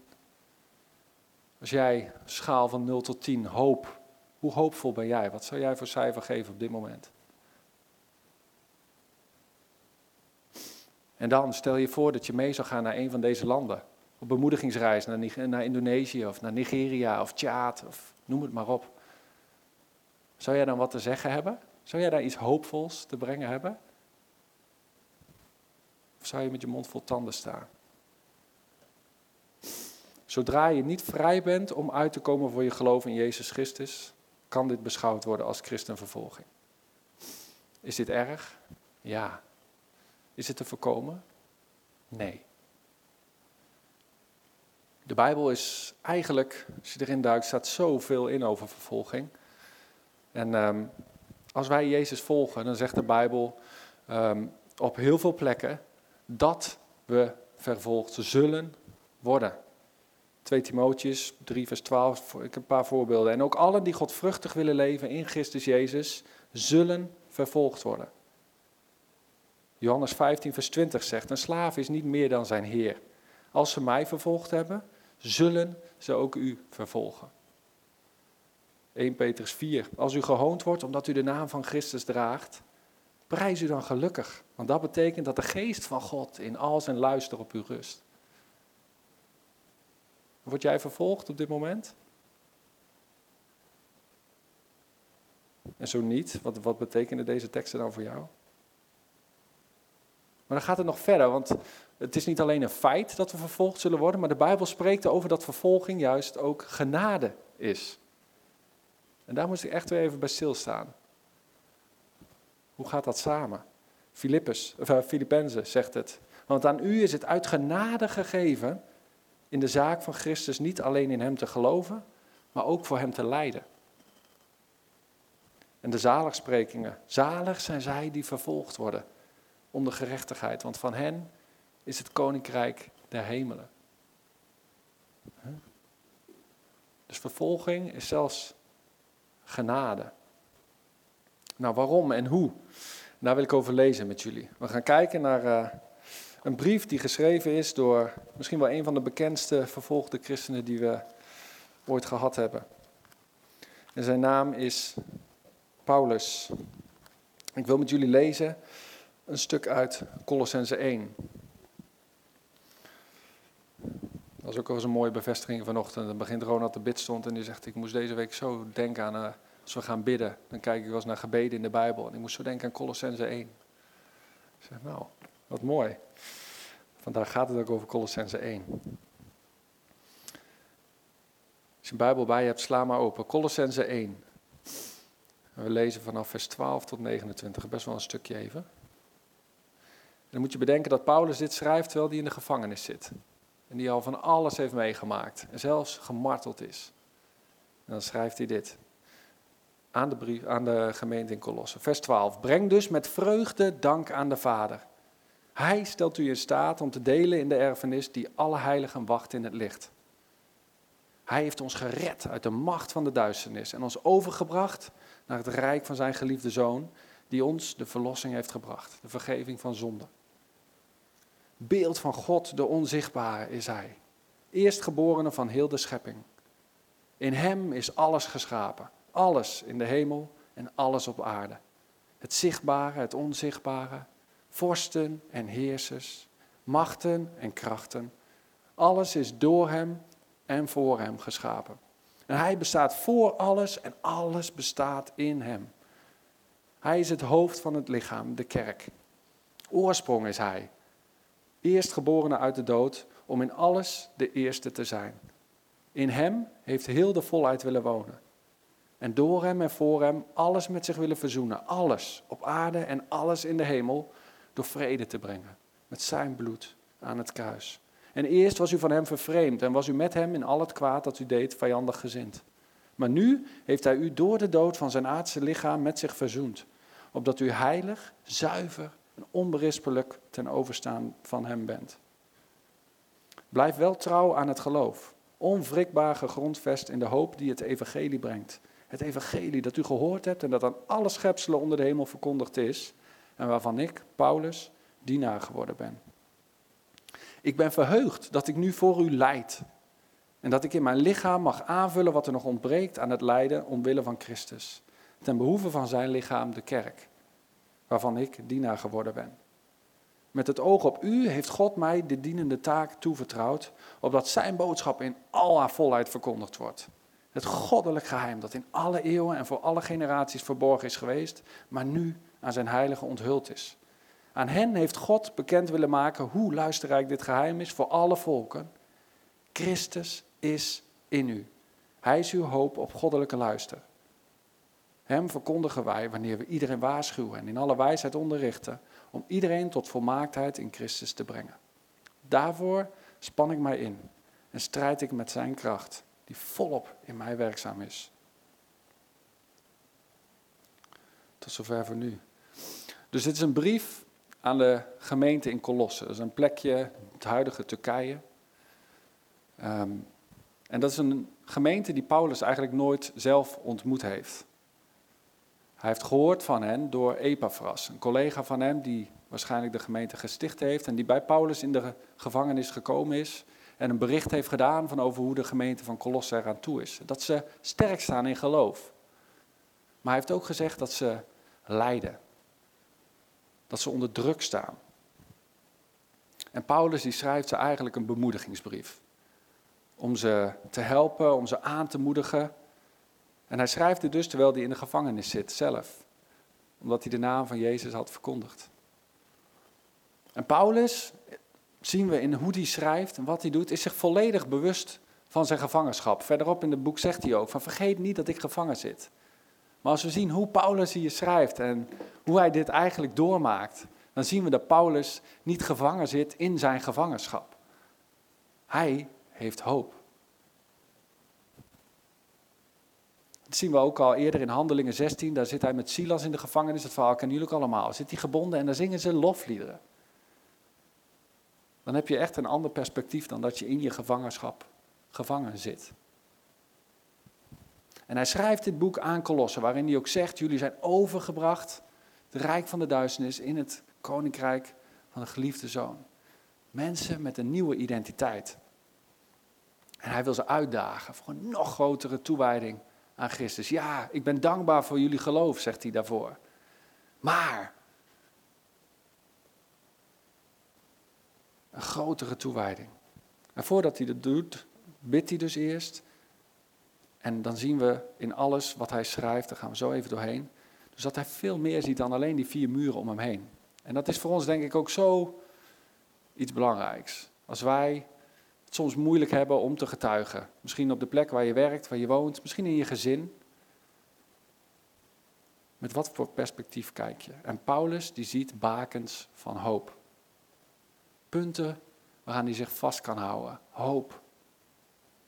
Als jij schaal van 0 tot 10 hoop, hoe hoopvol ben jij? Wat zou jij voor cijfer geven op dit moment? En dan stel je voor dat je mee zou gaan naar een van deze landen. Op bemoedigingsreis naar, naar Indonesië of naar Nigeria of Tjaad of noem het maar op. Zou jij dan wat te zeggen hebben? Zou jij daar iets hoopvols te brengen hebben? Of zou je met je mond vol tanden staan? Zodra je niet vrij bent om uit te komen voor je geloof in Jezus Christus, kan dit beschouwd worden als christenvervolging. Is dit erg? Ja. Is het te voorkomen? Nee. De Bijbel is eigenlijk, als je erin duikt, staat zoveel in over vervolging. En ehm, als wij Jezus volgen, dan zegt de Bijbel ehm, op heel veel plekken dat we vervolgd zullen worden. 2 Timotheus 3 vers 12, ik heb een paar voorbeelden. En ook allen die godvruchtig willen leven in Christus Jezus, zullen vervolgd worden. Johannes 15 vers 20 zegt, een slaaf is niet meer dan zijn heer. Als ze mij vervolgd hebben, zullen ze ook u vervolgen. 1 Petrus 4. Als u gehoond wordt omdat u de naam van Christus draagt, prijs u dan gelukkig. Want dat betekent dat de geest van God in al zijn luister op u rust. Word jij vervolgd op dit moment? En zo niet, wat, wat betekenen deze teksten dan voor jou? Maar dan gaat het nog verder, want het is niet alleen een feit dat we vervolgd zullen worden, maar de Bijbel spreekt over dat vervolging juist ook genade is. En daar moest ik echt weer even bij stilstaan. Hoe gaat dat samen? Filippus, of, uh, zegt het. Want aan u is het uit genade gegeven in de zaak van Christus niet alleen in hem te geloven, maar ook voor hem te lijden. En de zaligsprekingen. Zalig zijn zij die vervolgd worden om de gerechtigheid, want van hen is het koninkrijk der hemelen. Dus vervolging is zelfs genade. Nou, waarom en hoe? Daar wil ik over lezen met jullie. We gaan kijken naar uh, een brief die geschreven is door misschien wel een van de bekendste vervolgde christenen die we ooit gehad hebben. En zijn naam is Paulus. Ik wil met jullie lezen een stuk uit Colossense 1. Dat was ook wel eens een mooie bevestiging vanochtend. Dan begint Ronald de bidstond en die zegt, ik moest deze week zo denken aan, uh, als we gaan bidden, dan kijk ik wel eens naar gebeden in de Bijbel. En ik moest zo denken aan Colossense 1. Ik zeg, nou, wat mooi. Vandaar gaat het ook over Colossense 1. Als je een Bijbel bij je hebt, sla maar open. Colossense 1. En we lezen vanaf vers 12 tot 29, best wel een stukje even. En dan moet je bedenken dat Paulus dit schrijft terwijl hij in de gevangenis zit. En die al van alles heeft meegemaakt. En zelfs gemarteld is. En dan schrijft hij dit. Aan de, brief, aan de gemeente in Colosse. Vers 12. Breng dus met vreugde dank aan de Vader. Hij stelt u in staat om te delen in de erfenis die alle heiligen wacht in het licht. Hij heeft ons gered uit de macht van de duisternis en ons overgebracht naar het rijk van zijn geliefde zoon, die ons de verlossing heeft gebracht, de vergeving van zonde. Beeld van God, de onzichtbare, is hij. Eerstgeborene van heel de schepping. In hem is alles geschapen, alles in de hemel en alles op aarde. Het zichtbare, het onzichtbare, vorsten en heersers, machten en krachten. Alles is door hem en voor hem geschapen. En hij bestaat voor alles en alles bestaat in hem. Hij is het hoofd van het lichaam, de kerk. Oorsprong is hij. Eerstgeborene uit de dood, om in alles de eerste te zijn. In hem heeft heel de volheid willen wonen. En door hem en voor hem alles met zich willen verzoenen. Alles op aarde en alles in de hemel door vrede te brengen. Met zijn bloed aan het kruis. En eerst was u van hem vervreemd en was u met hem in al het kwaad dat u deed vijandig gezind. Maar nu heeft hij u door de dood van zijn aardse lichaam met zich verzoend, opdat u heilig, zuiver en onberispelijk ten overstaan van hem bent. Blijf wel trouw aan het geloof, onwrikbaar gegrondvest in de hoop die het evangelie brengt. Het evangelie dat u gehoord hebt en dat aan alle schepselen onder de hemel verkondigd is en waarvan ik, Paulus, dienaar geworden ben. Ik ben verheugd dat ik nu voor u leid. En dat ik in mijn lichaam mag aanvullen wat er nog ontbreekt aan het lijden omwille van Christus. Ten behoeve van zijn lichaam, de kerk, waarvan ik dienaar geworden ben. Met het oog op u heeft God mij de dienende taak toevertrouwd, opdat zijn boodschap in al haar volheid verkondigd wordt. Het goddelijk geheim dat in alle eeuwen en voor alle generaties verborgen is geweest, maar nu aan zijn heilige onthuld is. Aan hen heeft God bekend willen maken hoe luisterrijk dit geheim is voor alle volken. Christus is in u. Hij is uw hoop op goddelijke luister. Hem verkondigen wij wanneer we iedereen waarschuwen en in alle wijsheid onderrichten, om iedereen tot volmaaktheid in Christus te brengen. Daarvoor span ik mij in en strijd ik met zijn kracht, die volop in mij werkzaam is. Tot zover voor nu. Dus dit is een brief aan de gemeente in Colosse. Dat is een plekje, het huidige Turkije. Ehm, en dat is een gemeente die Paulus eigenlijk nooit zelf ontmoet heeft. Hij heeft gehoord van hen door Epaphras, een collega van hem die waarschijnlijk de gemeente gesticht heeft en die bij Paulus in de gevangenis gekomen is en een bericht heeft gedaan van over hoe de gemeente van Colosse eraan toe is. Dat ze sterk staan in geloof. Maar hij heeft ook gezegd dat ze lijden dat ze onder druk staan. En Paulus die schrijft ze eigenlijk een bemoedigingsbrief. Om ze te helpen, om ze aan te moedigen. En hij schrijft het dus terwijl hij in de gevangenis zit zelf. Omdat hij de naam van Jezus had verkondigd. En Paulus, zien we in hoe hij schrijft en wat hij doet, is zich volledig bewust van zijn gevangenschap. Verderop in het boek zegt hij ook van vergeet niet dat ik gevangen zit. Maar als we zien hoe Paulus hier schrijft en hoe hij dit eigenlijk doormaakt, dan zien we dat Paulus niet gevangen zit in zijn gevangenschap. Hij heeft hoop. Dat zien we ook al eerder in Handelingen 16. Daar zit hij met Silas in de gevangenis. Dat verhaal kennen jullie ook allemaal. Zit hij gebonden en dan zingen ze lofliederen. Dan heb je echt een ander perspectief dan dat je in je gevangenschap gevangen zit. En hij schrijft dit boek aan Kolossen, waarin hij ook zegt: Jullie zijn overgebracht, het rijk van de duisternis, in het koninkrijk van de geliefde zoon. Mensen met een nieuwe identiteit. En hij wil ze uitdagen voor een nog grotere toewijding aan Christus. Ja, ik ben dankbaar voor jullie geloof, zegt hij daarvoor. Maar een grotere toewijding. En voordat hij dat doet, bidt hij dus eerst en dan zien we in alles wat hij schrijft, daar gaan we zo even doorheen, dus dat hij veel meer ziet dan alleen die vier muren om hem heen. En dat is voor ons denk ik ook zo iets belangrijks. Als wij het soms moeilijk hebben om te getuigen, misschien op de plek waar je werkt, waar je woont, misschien in je gezin. Met wat voor perspectief kijk je? En Paulus die ziet bakens van hoop. Punten waaraan hij zich vast kan houden. Hoop.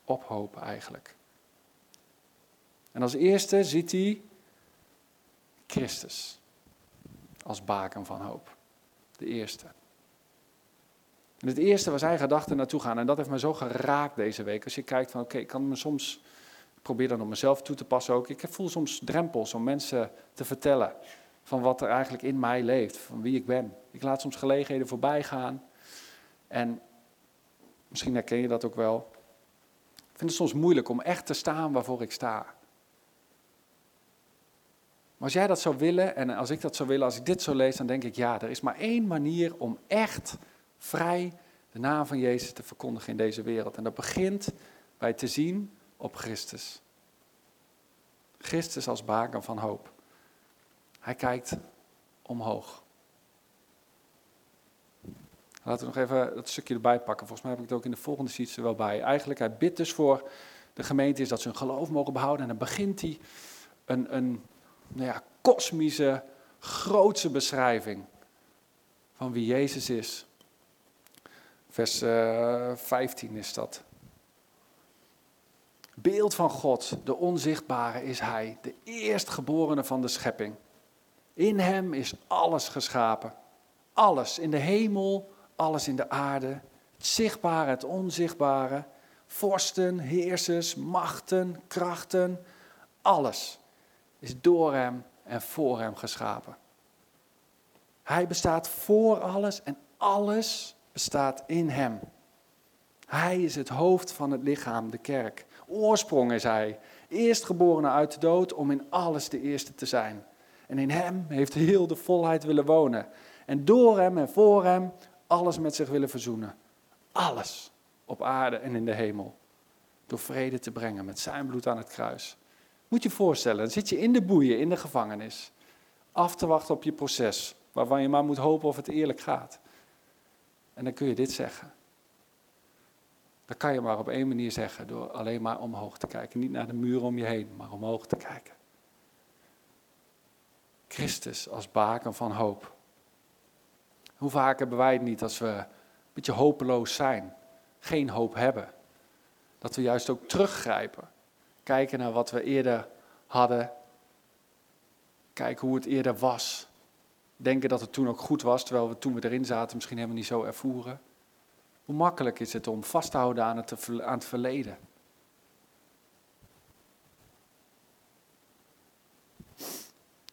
Op hoop eigenlijk. En als eerste ziet hij Christus als baken van hoop. De eerste. En het eerste waar zijn gedachten naartoe gaan, en dat heeft me zo geraakt deze week. Als je kijkt van, oké, ik kan me soms, ik probeer dan op mezelf toe te passen ook. Ik voel soms drempels om mensen te vertellen van wat er eigenlijk in mij leeft, van wie ik ben. Ik laat soms gelegenheden voorbij gaan. En misschien herken je dat ook wel. Ik vind het soms moeilijk om echt te staan waarvoor ik sta. Maar als jij dat zou willen en als ik dat zou willen, als ik dit zo lees, dan denk ik ja, er is maar één manier om echt vrij de naam van Jezus te verkondigen in deze wereld. En dat begint bij te zien op Christus. Christus als baken van hoop. Hij kijkt omhoog. Laten we nog even dat stukje erbij pakken. Volgens mij heb ik het ook in de volgende sheets er wel bij. Eigenlijk, hij bidt dus voor de gemeente is dat ze hun geloof mogen behouden. En dan begint hij een, een nou ja, kosmische, grootse beschrijving van wie Jezus is. Vers uh, 15 is dat. Beeld van God, de onzichtbare is Hij, de eerstgeborene van de schepping. In Hem is alles geschapen. Alles in de hemel, alles in de aarde. Het zichtbare, het onzichtbare. Vorsten, heersers, machten, krachten. Alles is door Hem en voor Hem geschapen. Hij bestaat voor alles en alles bestaat in Hem. Hij is het hoofd van het lichaam, de kerk. Oorsprong is Hij, eerstgeborene uit de dood om in alles de eerste te zijn. En in Hem heeft heel de volheid willen wonen. En door Hem en voor Hem alles met zich willen verzoenen. Alles op aarde en in de hemel. Door vrede te brengen met Zijn bloed aan het kruis. Moet je voorstellen, dan zit je in de boeien, in de gevangenis. Af te wachten op je proces, waarvan je maar moet hopen of het eerlijk gaat. En dan kun je dit zeggen. Dat kan je maar op één manier zeggen, door alleen maar omhoog te kijken. Niet naar de muren om je heen, maar omhoog te kijken. Christus als baken van hoop. Hoe vaak hebben wij het niet als we een beetje hopeloos zijn, geen hoop hebben, dat we juist ook teruggrijpen, kijken naar wat we eerder hadden, kijken hoe het eerder was, denken dat het toen ook goed was, terwijl we toen we erin zaten misschien helemaal niet zo ervoeren. Hoe makkelijk is het om vast te houden aan het, aan het verleden?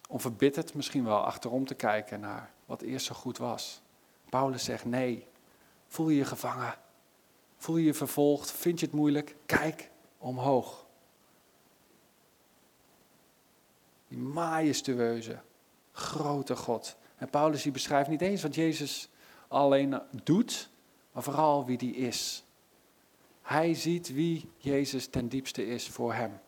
Om verbitterd misschien wel achterom te kijken naar wat eerst zo goed was. Paulus zegt nee. Voel je je gevangen? Voel je je vervolgd? Vind je het moeilijk? Kijk omhoog. Die majestueuze, grote God. En Paulus die beschrijft niet eens wat Jezus alleen doet, maar vooral wie die is. Hij ziet wie Jezus ten diepste is voor hem.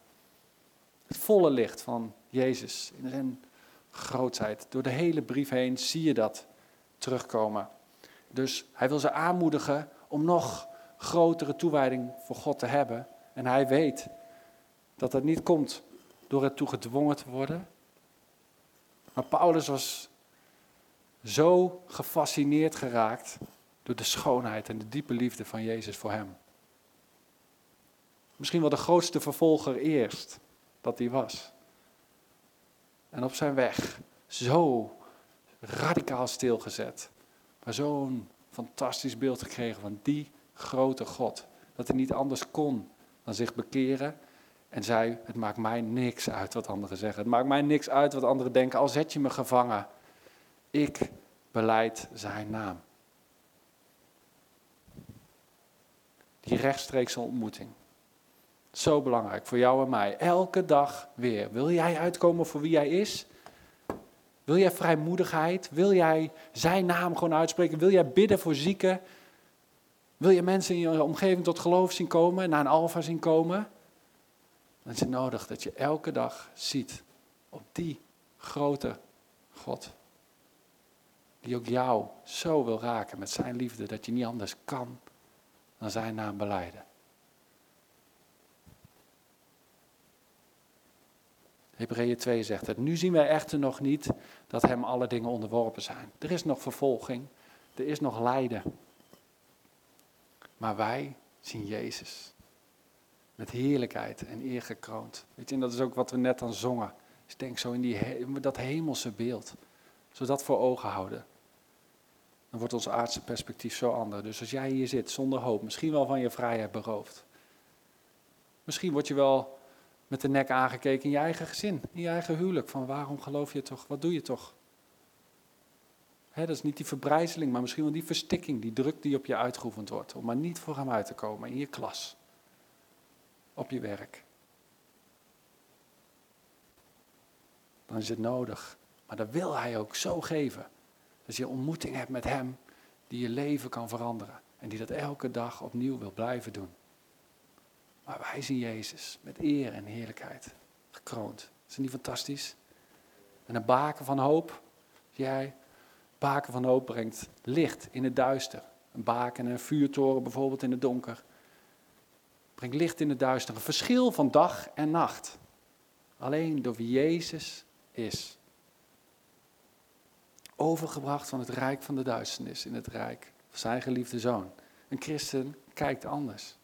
Het volle licht van Jezus in zijn grootheid. Door de hele brief heen zie je dat terugkomen. Dus hij wil ze aanmoedigen om nog grotere toewijding voor God te hebben. En hij weet dat dat niet komt door het toe gedwongen te worden. Maar Paulus was zo gefascineerd geraakt door de schoonheid en de diepe liefde van Jezus voor hem. Misschien wel de grootste vervolger eerst dat hij was. En op zijn weg zo radicaal stilgezet. Maar zo'n fantastisch beeld gekregen van die grote God. Dat hij niet anders kon dan zich bekeren. En zei, het maakt mij niks uit wat anderen zeggen. Het maakt mij niks uit wat anderen denken, al zet je me gevangen. Ik beleid zijn naam. Die rechtstreekse ontmoeting. Zo belangrijk voor jou en mij. Elke dag weer. Wil jij uitkomen voor wie jij is? Wil jij vrijmoedigheid? Wil jij zijn naam gewoon uitspreken? Wil jij bidden voor zieken? Wil je mensen in je omgeving tot geloof zien komen, naar een alfa zien komen? Dan is het nodig dat je elke dag ziet op die grote God. Die ook jou zo wil raken met zijn liefde dat je niet anders kan dan zijn naam beleiden. Hebreeën 2 zegt het. Nu zien wij echter nog niet dat hem alle dingen onderworpen zijn. Er is nog vervolging. Er is nog lijden. Maar wij zien Jezus. Met heerlijkheid en eer gekroond. Weet je, en dat is ook wat we net aan zongen. Dus denk zo in die, dat hemelse beeld. Zodat voor ogen houden. Dan wordt ons aardse perspectief zo anders. Dus als jij hier zit zonder hoop, misschien wel van je vrijheid beroofd. Misschien word je wel met de nek aangekeken in je eigen gezin, in je eigen huwelijk. Van waarom geloof je toch? Wat doe je toch? Dat is niet die verbrijzeling, maar misschien wel die verstikking, die druk die op je uitgeoefend wordt. Om maar niet voor hem uit te komen in je klas, op je werk. Dan is het nodig. Maar dat wil hij ook zo geven. Dat je ontmoeting hebt met hem die je leven kan veranderen. En die dat elke dag opnieuw wil blijven doen. Maar wij zien Jezus met eer en heerlijkheid gekroond. Is dat niet fantastisch? En een baken van hoop. Jij, baken van hoop brengt licht in het duister. Een baken en een vuurtoren bijvoorbeeld in het donker. Brengt licht in het duister. Een verschil van dag en nacht. Alleen door wie Jezus is. Overgebracht van het rijk van de duisternis in het rijk van zijn geliefde zoon. Een christen kijkt anders.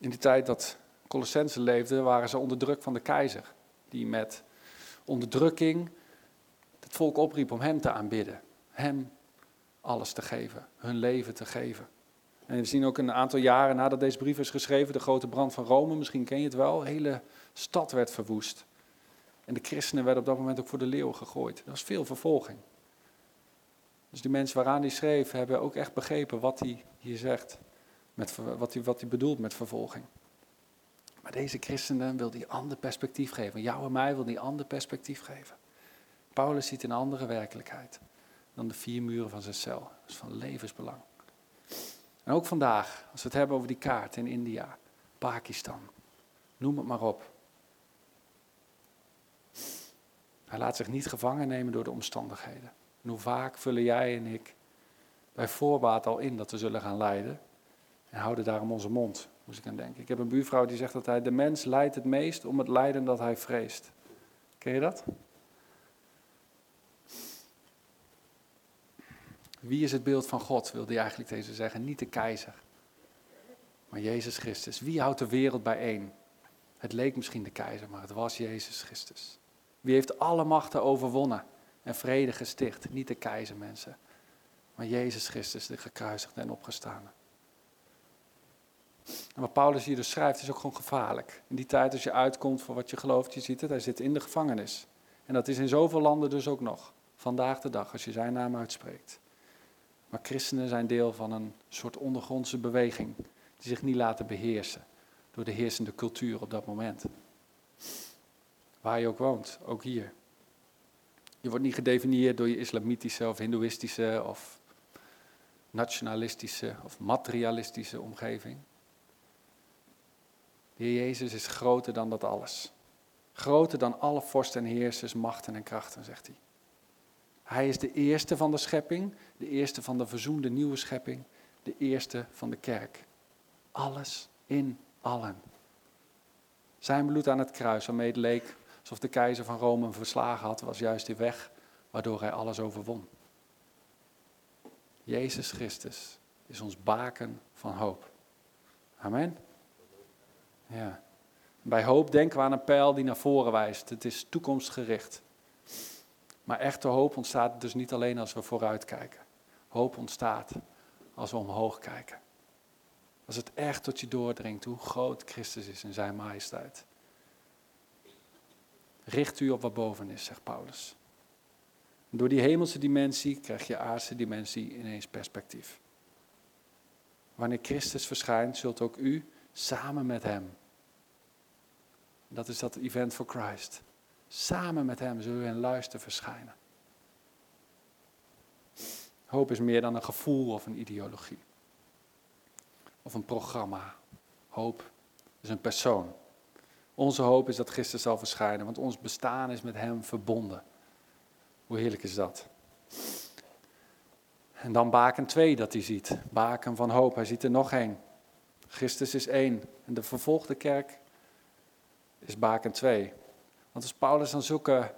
In die tijd dat Colossense leefden, waren ze onder druk van de keizer. Die met onderdrukking het volk opriep om hem te aanbidden. Hem alles te geven, hun leven te geven. En we zien ook een aantal jaren nadat deze brief is geschreven, de grote brand van Rome, misschien ken je het wel, de hele stad werd verwoest. En de christenen werden op dat moment ook voor de leeuw gegooid. Er was veel vervolging. Dus die mensen waaraan hij schreef, hebben ook echt begrepen wat hij hier zegt. Met, wat, hij, wat hij bedoelt met vervolging. Maar deze christenen wil die ander perspectief geven. Jou en mij wil die ander perspectief geven. Paulus ziet een andere werkelijkheid dan de vier muren van zijn cel. Dat is van levensbelang. En ook vandaag, als we het hebben over die kaart in India, Pakistan, noem het maar op. Hij laat zich niet gevangen nemen door de omstandigheden. En hoe vaak vullen jij en ik bij voorbaat al in dat we zullen gaan lijden en houden daarom onze mond, moest ik aan denken. Ik heb een buurvrouw die zegt dat hij de mens lijdt het meest om het lijden dat hij vreest. Ken je dat? Wie is het beeld van God, wilde hij eigenlijk deze zeggen. Niet de keizer, maar Jezus Christus. Wie houdt de wereld bijeen? Het leek misschien de keizer, maar het was Jezus Christus. Wie heeft alle machten overwonnen en vrede gesticht? Niet de keizer, mensen, maar Jezus Christus, de gekruisigde en opgestane. En wat Paulus hier dus schrijft, is ook gewoon gevaarlijk. In die tijd, als je uitkomt voor wat je gelooft, je ziet het, hij zit in de gevangenis. En dat is in zoveel landen dus ook nog, vandaag de dag, als je zijn naam uitspreekt. Maar christenen zijn deel van een soort ondergrondse beweging, die zich niet laten beheersen door de heersende cultuur op dat moment. Waar je ook woont, ook hier. Je wordt niet gedefinieerd door je islamitische of hindoeïstische of nationalistische of materialistische omgeving. De Heer Jezus is groter dan dat alles. Groter dan alle vorsten en heersers, machten en krachten, zegt hij. Hij is de eerste van de schepping, de eerste van de verzoende nieuwe schepping, de eerste van de kerk. Alles in allen. Zijn bloed aan het kruis, waarmee het leek alsof de keizer van Rome hem verslagen had, was juist die weg waardoor hij alles overwon. Jezus Christus is ons baken van hoop. Amen. Ja. Bij hoop denken we aan een pijl die naar voren wijst. Het is toekomstgericht. Maar echte hoop ontstaat dus niet alleen als we vooruit kijken. Hoop ontstaat als we omhoog kijken. Als het echt tot je doordringt hoe groot Christus is in zijn majesteit. Richt u op wat boven is, zegt Paulus. Door die hemelse dimensie krijg je aardse dimensie ineens perspectief. Wanneer Christus verschijnt, zult ook u samen met hem. Dat is dat event for Christ. Samen met hem zullen we in luister verschijnen. Hoop is meer dan een gevoel of een ideologie. Of een programma. Hoop is een persoon. Onze hoop is dat Christus zal verschijnen, want ons bestaan is met hem verbonden. Hoe heerlijk is dat? En dan baken 2 dat hij ziet. Baken van hoop. Hij ziet er nog één. Christus is één. En de vervolgde kerk is baken 2. Want als Paulus dan zulke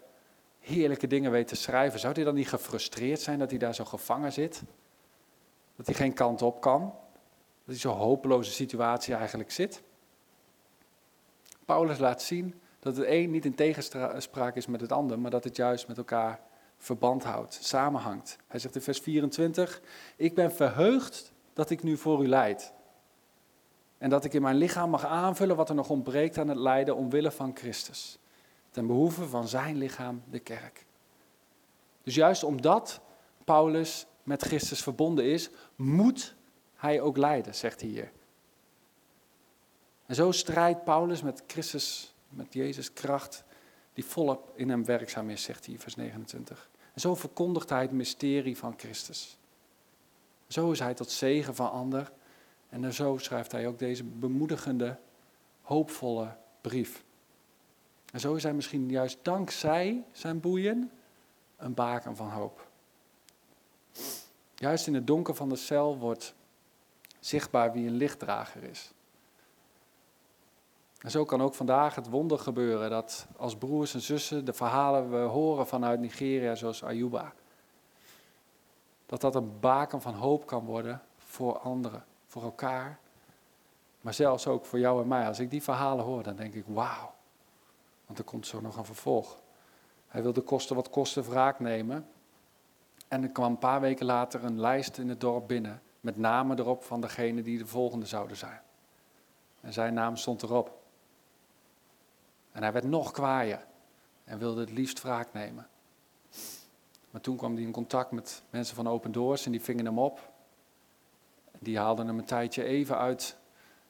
heerlijke dingen weet te schrijven, zou hij dan niet gefrustreerd zijn dat hij daar zo gevangen zit? Dat hij geen kant op kan? hij zo'n hopeloze situatie eigenlijk zit. Paulus laat zien dat het een niet in tegenspraak is met het ander, maar dat het juist met elkaar verband houdt, samenhangt. Hij zegt in vers 24, ik ben verheugd dat ik nu voor u leid. En dat ik in mijn lichaam mag aanvullen wat er nog ontbreekt aan het lijden omwille van Christus. Ten behoeve van zijn lichaam, de kerk. Dus juist omdat Paulus met Christus verbonden is, moet hij ook lijden, zegt hij hier. En zo strijdt Paulus met Christus, met Jezus' kracht, die volop in hem werkzaam is, zegt hij vers 29. En zo verkondigt hij het mysterie van Christus. Zo is hij tot zegen van ander. En zo schrijft hij ook deze bemoedigende, hoopvolle brief. En zo is hij misschien juist dankzij zijn boeien een baken van hoop. Juist in het donker van de cel wordt zichtbaar wie een lichtdrager is. En zo kan ook vandaag het wonder gebeuren dat als broers en zussen de verhalen we horen vanuit Nigeria, zoals Ayuba, dat dat een baken van hoop kan worden voor anderen, voor elkaar, maar zelfs ook voor jou en mij. Als ik die verhalen hoor, dan denk ik, wauw, want er komt zo nog een vervolg. Hij wilde kosten wat kosten wraak nemen. En er kwam een paar weken later een lijst in het dorp binnen, met namen erop van degene die de volgende zouden zijn. En zijn naam stond erop. En hij werd nog kwaaier en wilde het liefst wraak nemen. Maar toen kwam hij in contact met mensen van Open Doors en die vingen hem op. Die haalden hem een tijdje even uit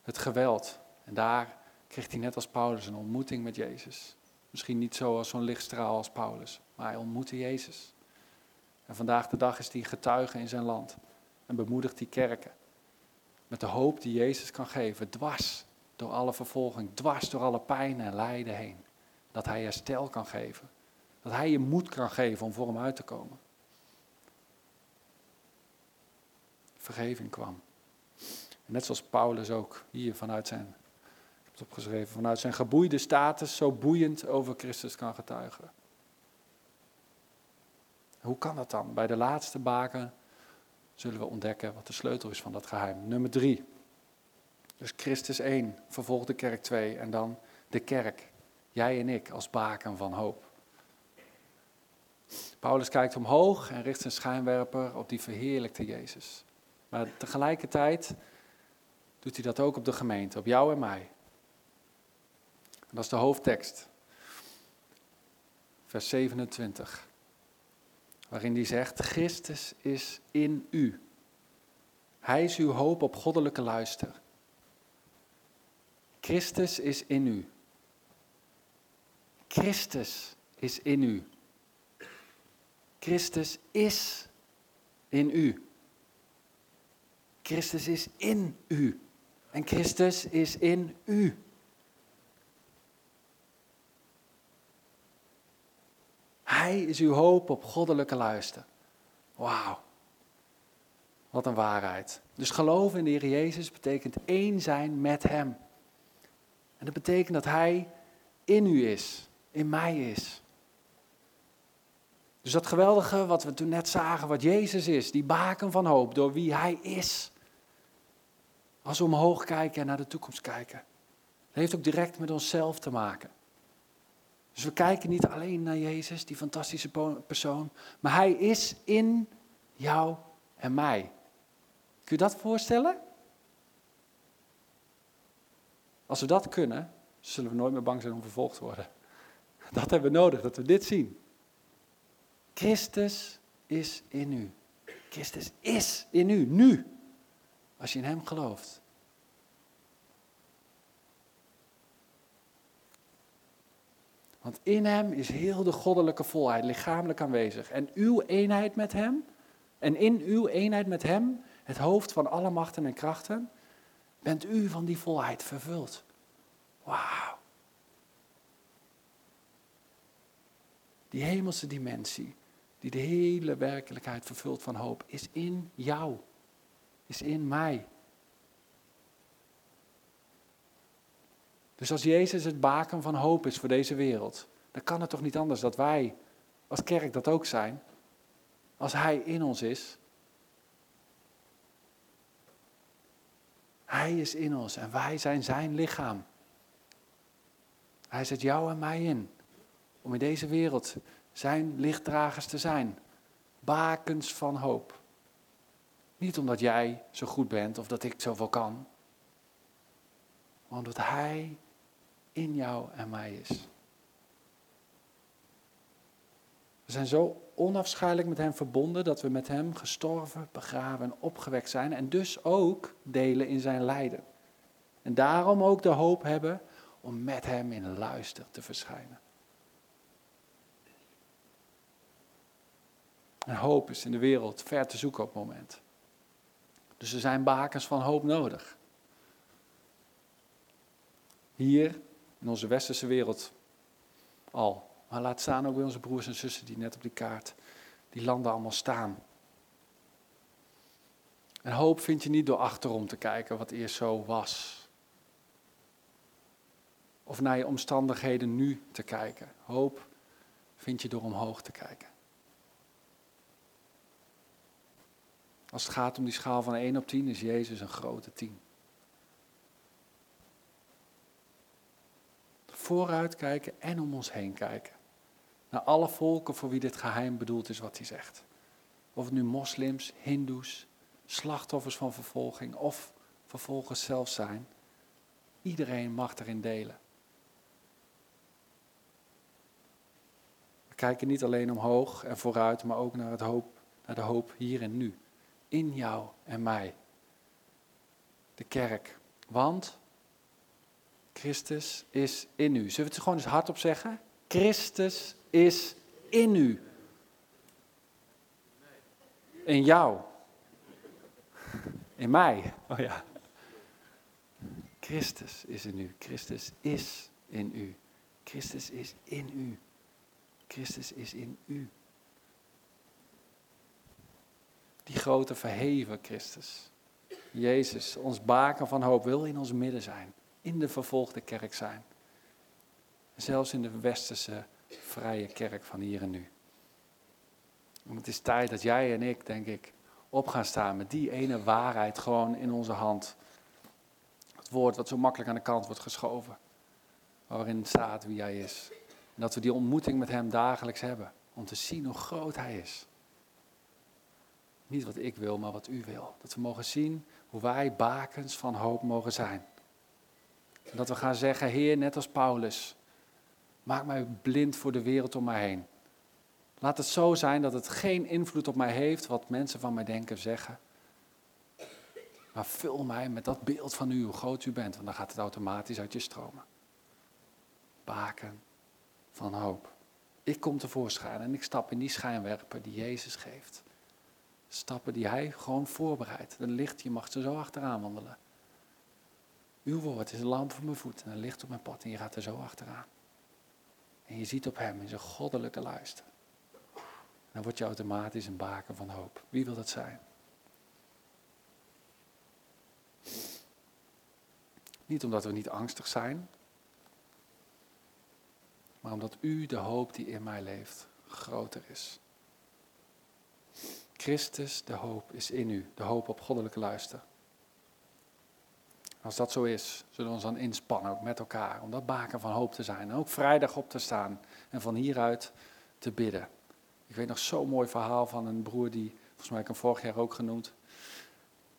het geweld. En daar kreeg hij net als Paulus een ontmoeting met Jezus. Misschien niet zo als zo'n lichtstraal als Paulus, maar hij ontmoette Jezus. En vandaag de dag is hij getuige in zijn land en bemoedigt die kerken. Met de hoop die Jezus kan geven, dwars door alle vervolging, dwars door alle pijn en lijden heen. Dat hij herstel kan geven. Dat hij je moed kan geven om voor hem uit te komen. Vergeving kwam. Net zoals Paulus ook hier vanuit zijn, opgeschreven, vanuit zijn geboeide status zo boeiend over Christus kan getuigen. Hoe kan dat dan? Bij de laatste baken zullen we ontdekken wat de sleutel is van dat geheim. Nummer drie. Dus Christus 1, vervolgt de kerk 2 en dan de kerk. Jij en ik als baken van hoop. Paulus kijkt omhoog en richt zijn schijnwerper op die verheerlijkte Jezus. Maar tegelijkertijd doet hij dat ook op de gemeente, op jou en mij. En dat is de hoofdtekst. Vers 27. Waarin hij zegt, Christus is in u. Hij is uw hoop op goddelijke luister. Christus is in u. Christus is in u. Christus is in u. Christus is in u. En Christus is in u. Is uw hoop op goddelijke luister. Wauw. Wat een waarheid. Dus geloven in de Heer Jezus betekent één zijn met Hem. En dat betekent dat Hij in u is, in mij is. Dus dat geweldige wat we toen net zagen, wat Jezus is, die baken van hoop, door wie Hij is. Als we omhoog kijken en naar de toekomst kijken. Heeft ook direct met onszelf te maken. Dus we kijken niet alleen naar Jezus, die fantastische persoon, maar Hij is in jou en mij. Kun je dat voorstellen? Als we dat kunnen, zullen we nooit meer bang zijn om vervolgd te worden. [laughs] Dat hebben we nodig, dat we dit zien. Christus is in u. Christus is in u, nu. Als je in Hem gelooft. Want in Hem is heel de goddelijke volheid lichamelijk aanwezig. En uw eenheid met Hem, en in uw eenheid met Hem, het hoofd van alle machten en krachten, bent u van die volheid vervuld. Wauw. Die hemelse dimensie, die de hele werkelijkheid vervult van hoop, is in jou, is in mij. Dus als Jezus het baken van hoop is voor deze wereld, dan kan het toch niet anders dat wij als kerk dat ook zijn. Als Hij in ons is, Hij is in ons en wij zijn zijn lichaam. Hij zet jou en mij in om in deze wereld zijn lichtdragers te zijn. Bakens van hoop. Niet omdat jij zo goed bent of dat ik zoveel kan, maar omdat Hij in jou en mij is. We zijn zo onafscheidelijk met Hem verbonden dat we met Hem gestorven, begraven en opgewekt zijn en dus ook delen in Zijn lijden. En daarom ook de hoop hebben om met Hem in luister te verschijnen. En hoop is in de wereld ver te zoeken op het moment. Dus er zijn bakens van hoop nodig. Hier in onze westerse wereld al. Maar laat staan ook bij onze broers en zussen die net op die kaart, die landen allemaal staan. En hoop vind je niet door achterom te kijken wat eerst zo was. Of naar je omstandigheden nu te kijken. Hoop vind je door omhoog te kijken. Als het gaat om die schaal van 1 op 10 is Jezus een grote 10. Vooruit kijken en om ons heen kijken. Naar alle volken voor wie dit geheim bedoeld is wat hij zegt. Of het nu moslims, hindoes, slachtoffers van vervolging of vervolgers zelf zijn. Iedereen mag erin delen. We kijken niet alleen omhoog en vooruit, maar ook naar, het hoop, naar de hoop hier en nu in jou en mij. De kerk. Want Christus is in u. Zullen we het gewoon eens hardop zeggen? Christus is in u. In jou. In mij. Oh ja. Christus is in u. Christus is in u. Christus is in u. Christus is in u. Die grote verheven Christus. Jezus, ons baken van hoop, wil in ons midden zijn. In de vervolgde kerk zijn. Zelfs in de westerse vrije kerk van hier en nu. En het is tijd dat jij en ik, denk ik, op gaan staan met die ene waarheid gewoon in onze hand. Het woord wat zo makkelijk aan de kant wordt geschoven. Waarin staat wie hij is. En dat we die ontmoeting met hem dagelijks hebben. Om te zien hoe groot hij is. Niet wat ik wil, maar wat u wil. Dat we mogen zien hoe wij bakens van hoop mogen zijn. Dat we gaan zeggen, Heer, net als Paulus, maak mij blind voor de wereld om mij heen. Laat het zo zijn dat het geen invloed op mij heeft wat mensen van mij denken zeggen. Maar vul mij met dat beeld van u, hoe groot u bent, want dan gaat het automatisch uit je stromen. Baken van hoop. Ik kom tevoorschijn en ik stap in die schijnwerper die Jezus geeft. Stappen die hij gewoon voorbereidt. Een licht, je mag er zo achteraan wandelen. Uw woord is een lamp voor mijn voet en een licht op mijn pad en je gaat er zo achteraan. En je ziet op hem in zijn goddelijke luister. Dan word je automatisch een baken van hoop. Wie wil dat zijn? Niet omdat we niet angstig zijn, maar omdat u de hoop die in mij leeft groter is. Christus, de hoop, is in u. De hoop op goddelijke luister. Als dat zo is, zullen we ons dan inspannen, ook met elkaar, om dat baken van hoop te zijn. En ook vrijdag op te staan en van hieruit te bidden. Ik weet nog zo'n mooi verhaal van een broer die, volgens mij heb ik hem vorig jaar ook genoemd,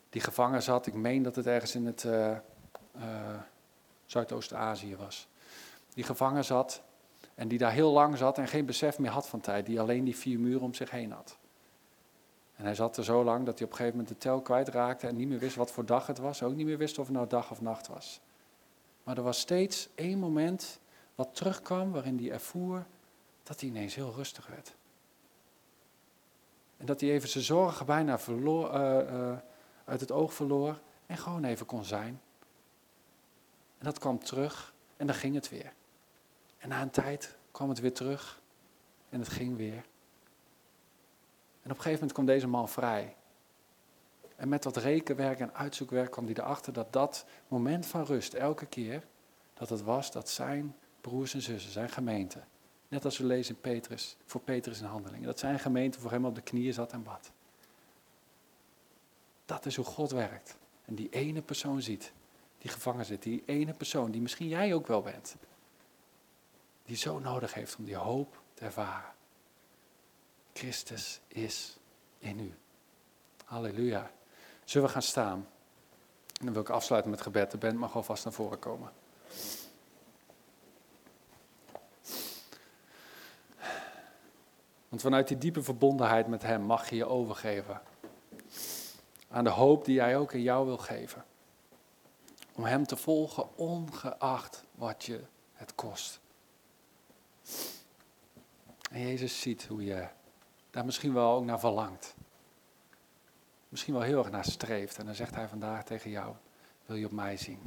die gevangen zat. Ik meen dat het ergens in het uh, uh, Zuidoost-Azië was. Die gevangen zat en die daar heel lang zat en geen besef meer had van tijd. Die alleen die vier muren om zich heen had. En hij zat er zo lang dat hij op een gegeven moment de tel kwijtraakte en niet meer wist wat voor dag het was. Ook niet meer wist of het nou dag of nacht was. Maar er was steeds één moment wat terugkwam waarin hij ervoer dat hij ineens heel rustig werd. En dat hij even zijn zorgen bijna verloor, uh, uh, uit het oog verloor en gewoon even kon zijn. En dat kwam terug en dan ging het weer. En na een tijd kwam het weer terug en het ging weer. Op een gegeven moment kwam deze man vrij. En met wat rekenwerk en uitzoekwerk kwam hij erachter dat dat moment van rust elke keer, dat het was dat zijn broers en zussen, zijn gemeente, net als we lezen in Petrus, voor Petrus in handelingen, dat zijn gemeente voor hem op de knieën zat en bad. Dat is hoe God werkt. En die ene persoon ziet, die gevangen zit, die ene persoon, die misschien jij ook wel bent, die zo nodig heeft om die hoop te ervaren. Christus is in u. Halleluja. Zullen we gaan staan? En dan wil ik afsluiten met gebed. De band mag alvast naar voren komen. Want vanuit die diepe verbondenheid met Hem mag je je overgeven. Aan de hoop die Hij ook in jou wil geven. Om Hem te volgen, ongeacht wat je het kost. En Jezus ziet hoe je daar misschien wel ook naar verlangt. Misschien wel heel erg naar streeft. En dan zegt Hij vandaag tegen jou, wil je op mij zien?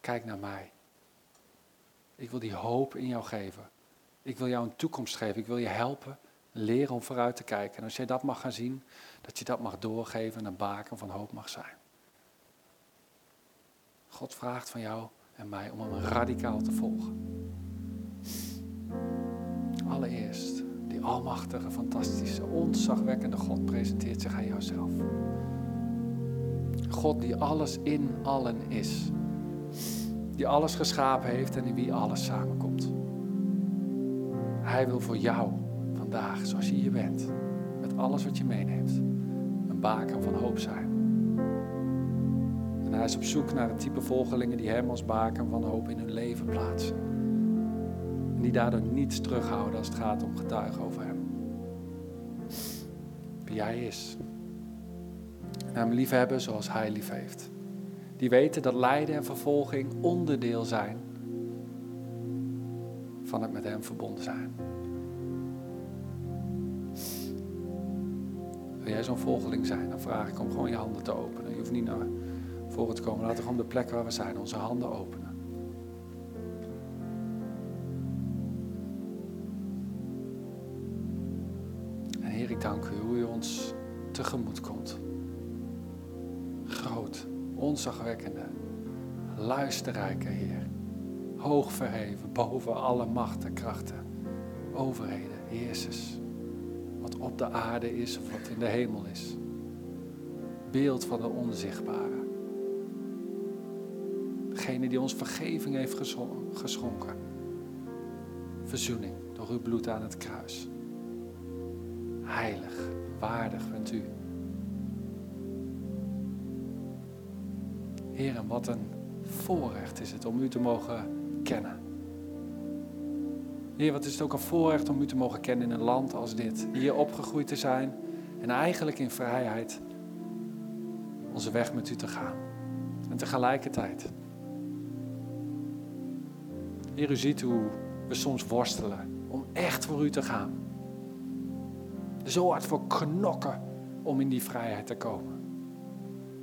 Kijk naar mij. Ik wil die hoop in jou geven. Ik wil jou een toekomst geven. Ik wil je helpen, leren om vooruit te kijken. En als jij dat mag gaan zien, dat je dat mag doorgeven en een baken van hoop mag zijn. God vraagt van jou en mij om hem radicaal te volgen. Allereerst, die almachtige, fantastische, ontzagwekkende God presenteert zich aan jouzelf. God die alles in allen is. Die alles geschapen heeft en in wie alles samenkomt. Hij wil voor jou vandaag, zoals je hier bent, met alles wat je meeneemt, een baken van hoop zijn. En hij is op zoek naar het type volgelingen die hem als baken van hoop in hun leven plaatsen. En die daardoor niets terughouden als het gaat om getuigen over hem. Wie hij is. En hem liefhebben zoals hij lief heeft. Die weten dat lijden en vervolging onderdeel zijn van het met hem verbonden zijn. Wil jij zo'n volgeling zijn, dan vraag ik om gewoon je handen te openen. Je hoeft niet naar voren te komen. Laten we gewoon de plek waar we zijn, onze handen openen. Tegemoet komt. Groot, onzagwekkende, luisterrijke Heer. Hoog verheven, boven alle machten, krachten, overheden, heersers. Wat op de aarde is of wat in de hemel is. Beeld van de onzichtbare. Degene die ons vergeving heeft geschonken. Verzoening door uw bloed aan het kruis. Heilig, waardig bent u. Heer, en wat een voorrecht is het om u te mogen kennen. Heer, wat is het ook een voorrecht om u te mogen kennen in een land als dit. Hier opgegroeid te zijn en eigenlijk in vrijheid onze weg met u te gaan. En tegelijkertijd. Heer, u ziet hoe we soms worstelen om echt voor u te gaan. Zo hard voor knokken om in die vrijheid te komen.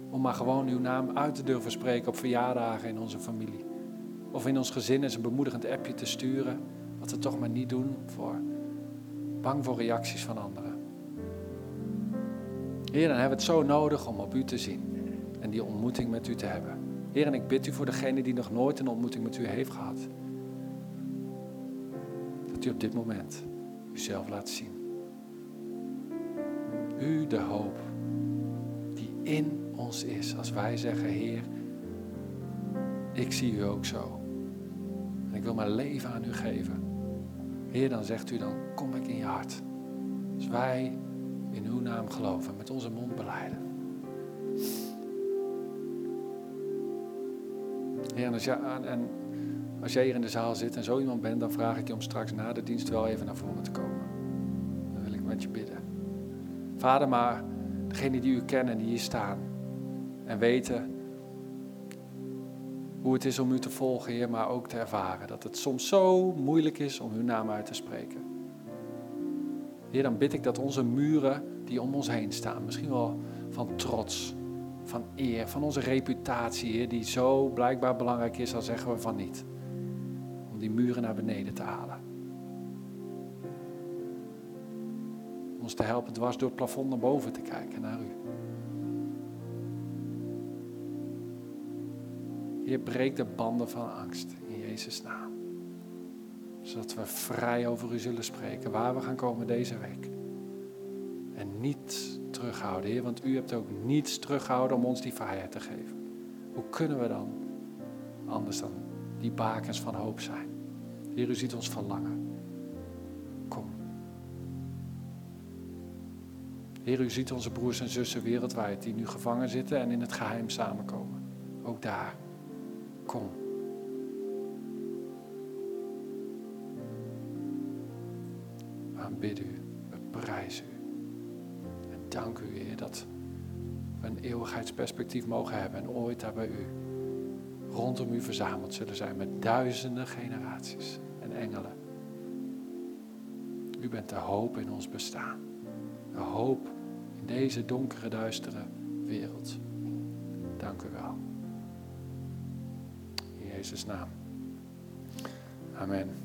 Om maar gewoon uw naam uit te durven spreken op verjaardagen in onze familie. Of in ons gezin eens een bemoedigend appje te sturen. Wat we toch maar niet doen voor bang voor reacties van anderen. Heer, dan hebben het zo nodig om op u te zien. En die ontmoeting met u te hebben. Heer, en ik bid u voor degene die nog nooit een ontmoeting met u heeft gehad. Dat u op dit moment uzelf laat zien. U de hoop die in ons is. Als wij zeggen, Heer, ik zie u ook zo. En ik wil mijn leven aan u geven. Heer, dan zegt u, dan kom ik in je hart. Als wij in uw naam geloven, met onze mond beleiden. Heer, en als, jij, en als jij hier in de zaal zit en zo iemand bent, dan vraag ik je om straks na de dienst wel even naar voren te komen. Dan wil ik met je bidden. Vader, maar degenen die u kennen, die hier staan en weten hoe het is om u te volgen, Heer, maar ook te ervaren dat het soms zo moeilijk is om uw naam uit te spreken. Heer, dan bid ik dat onze muren die om ons heen staan, misschien wel van trots, van eer, van onze reputatie, Heer, die zo blijkbaar belangrijk is, al zeggen we van niet. Om die muren naar beneden te halen. ons te helpen dwars door het plafond naar boven te kijken naar u. Heer, breek de banden van angst in Jezus' naam. Zodat we vrij over u zullen spreken waar we gaan komen deze week. En niet terughouden, Heer, want u hebt ook niets terughouden om ons die vrijheid te geven. Hoe kunnen we dan anders dan die bakens van hoop zijn? Heer, u ziet ons verlangen. Heer, u ziet onze broers en zussen wereldwijd die nu gevangen zitten en in het geheim samenkomen. Ook daar. Kom. We aanbidden u, we prijzen u. En dank u, Heer, dat we een eeuwigheidsperspectief mogen hebben en ooit daar bij u rondom u verzameld zullen zijn met duizenden generaties en engelen. U bent de hoop in ons bestaan. De hoop deze donkere, duistere wereld. Dank u wel. In Jezus' naam. Amen.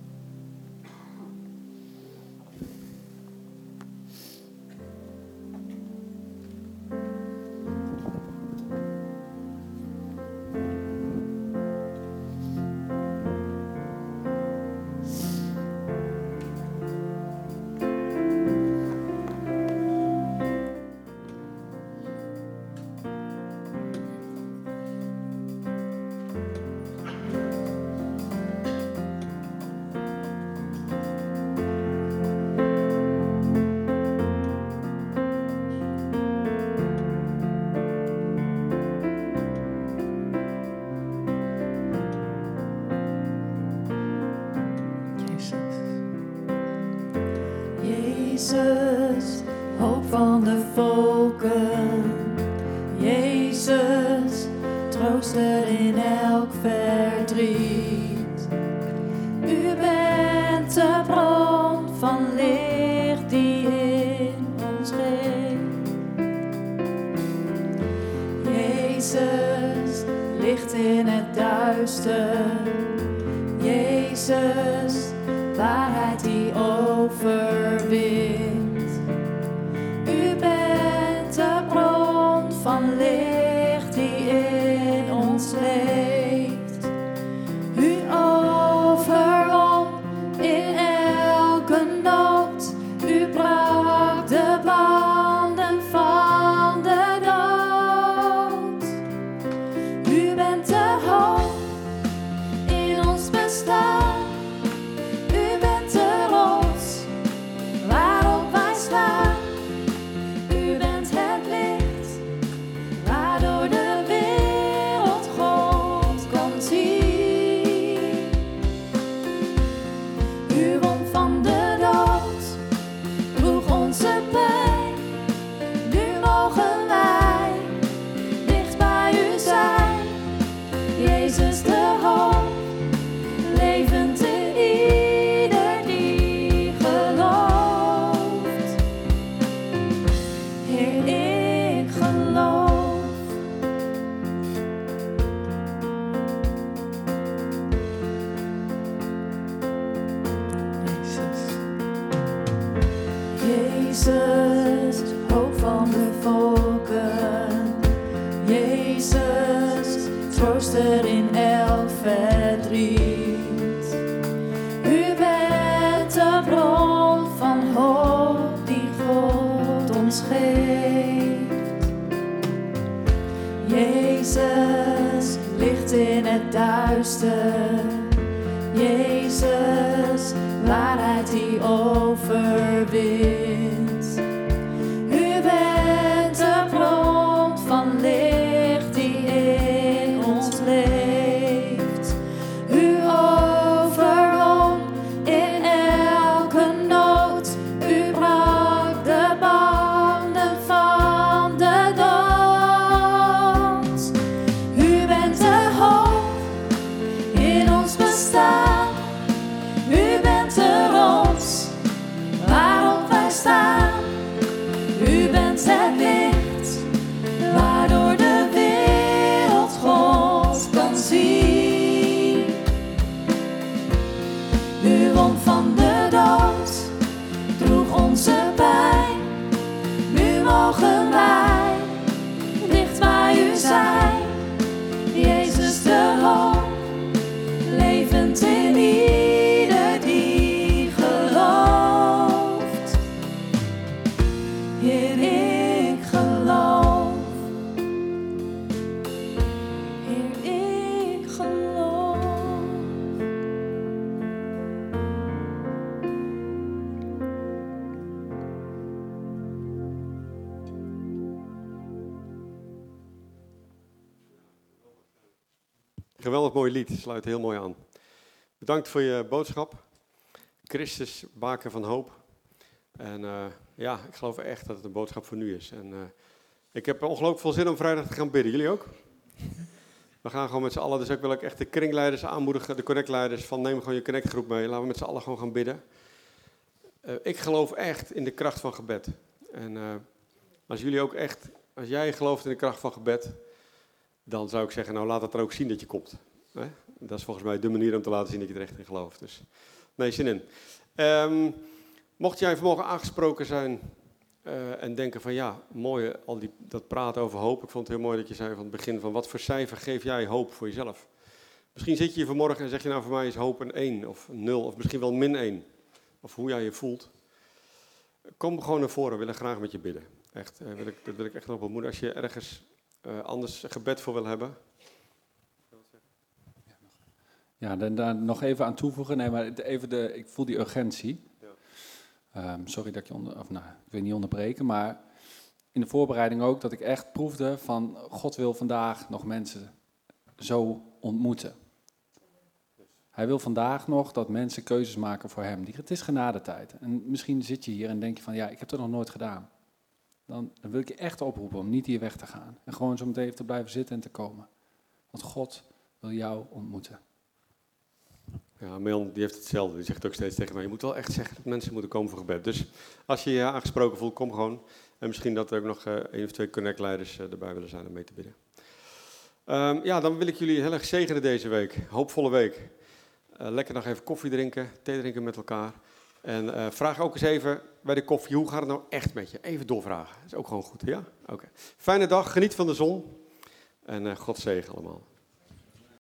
troosten, lied, sluit heel mooi aan. Bedankt voor je boodschap. Christus, baken van hoop. En uh, ja, ik geloof echt dat het een boodschap voor nu is. En uh, ik heb ongelooflijk veel zin om vrijdag te gaan bidden. Jullie ook? [laughs] We gaan gewoon met z'n allen, dus ook wil ik echt de kringleiders aanmoedigen, de connectleiders, van neem gewoon je connectgroep mee. Laten we met z'n allen gewoon gaan bidden. Uh, ik geloof echt in de kracht van gebed. En als jullie ook echt, als jij gelooft in de kracht van gebed, dan zou ik zeggen, nou laat het er ook zien dat je komt. Dat is volgens mij de manier om te laten zien dat je er echt in gelooft. Dus nee, zin in. Um, mocht jij vanmorgen aangesproken zijn uh, en denken van ja, mooi, al die, dat praten over hoop. Ik vond het heel mooi dat je zei van het begin van wat voor cijfer geef jij hoop voor jezelf? Misschien zit je hier vanmorgen en zeg je nou voor mij is hoop een 1 of een 0 of misschien wel min 1. Of hoe jij je voelt. Kom gewoon naar voren, we willen graag met je bidden. Echt, uh, wil ik, dat wil ik echt nog bemoedigen. Als je ergens anders gebed voor wil hebben. Ja, dan, dan nog even aan toevoegen. Nee, maar even de, ik voel die urgentie. Ja. Um, sorry dat ik je onder, of nou, ik wil niet onderbreken, maar in de voorbereiding ook dat ik echt proefde van God wil vandaag nog mensen zo ontmoeten. Hij wil vandaag nog dat mensen keuzes maken voor hem. Het is genadetijd. En misschien zit je hier en denk je van ja, ik heb het nog nooit gedaan dan, dan, wil ik je echt oproepen om niet hier weg te gaan. En gewoon zo meteen te blijven zitten en te komen. Want God wil jou ontmoeten. Ja, Milan die heeft hetzelfde. Die zegt ook steeds tegen mij, je moet wel echt zeggen dat mensen moeten komen voor gebed. Dus als je je aangesproken voelt, kom gewoon. En misschien dat er ook nog uh, één of twee connectleiders uh, erbij willen zijn om mee te bidden. Um, ja, dan wil ik jullie heel erg zegenen deze week. Hoopvolle week. Uh, lekker nog even koffie drinken, thee drinken met elkaar. En vraag ook eens even bij de koffie, hoe gaat het nou echt met je? Even doorvragen. Dat is ook gewoon goed, ja? Oké. Fijne dag, geniet van de zon. En God zegen allemaal.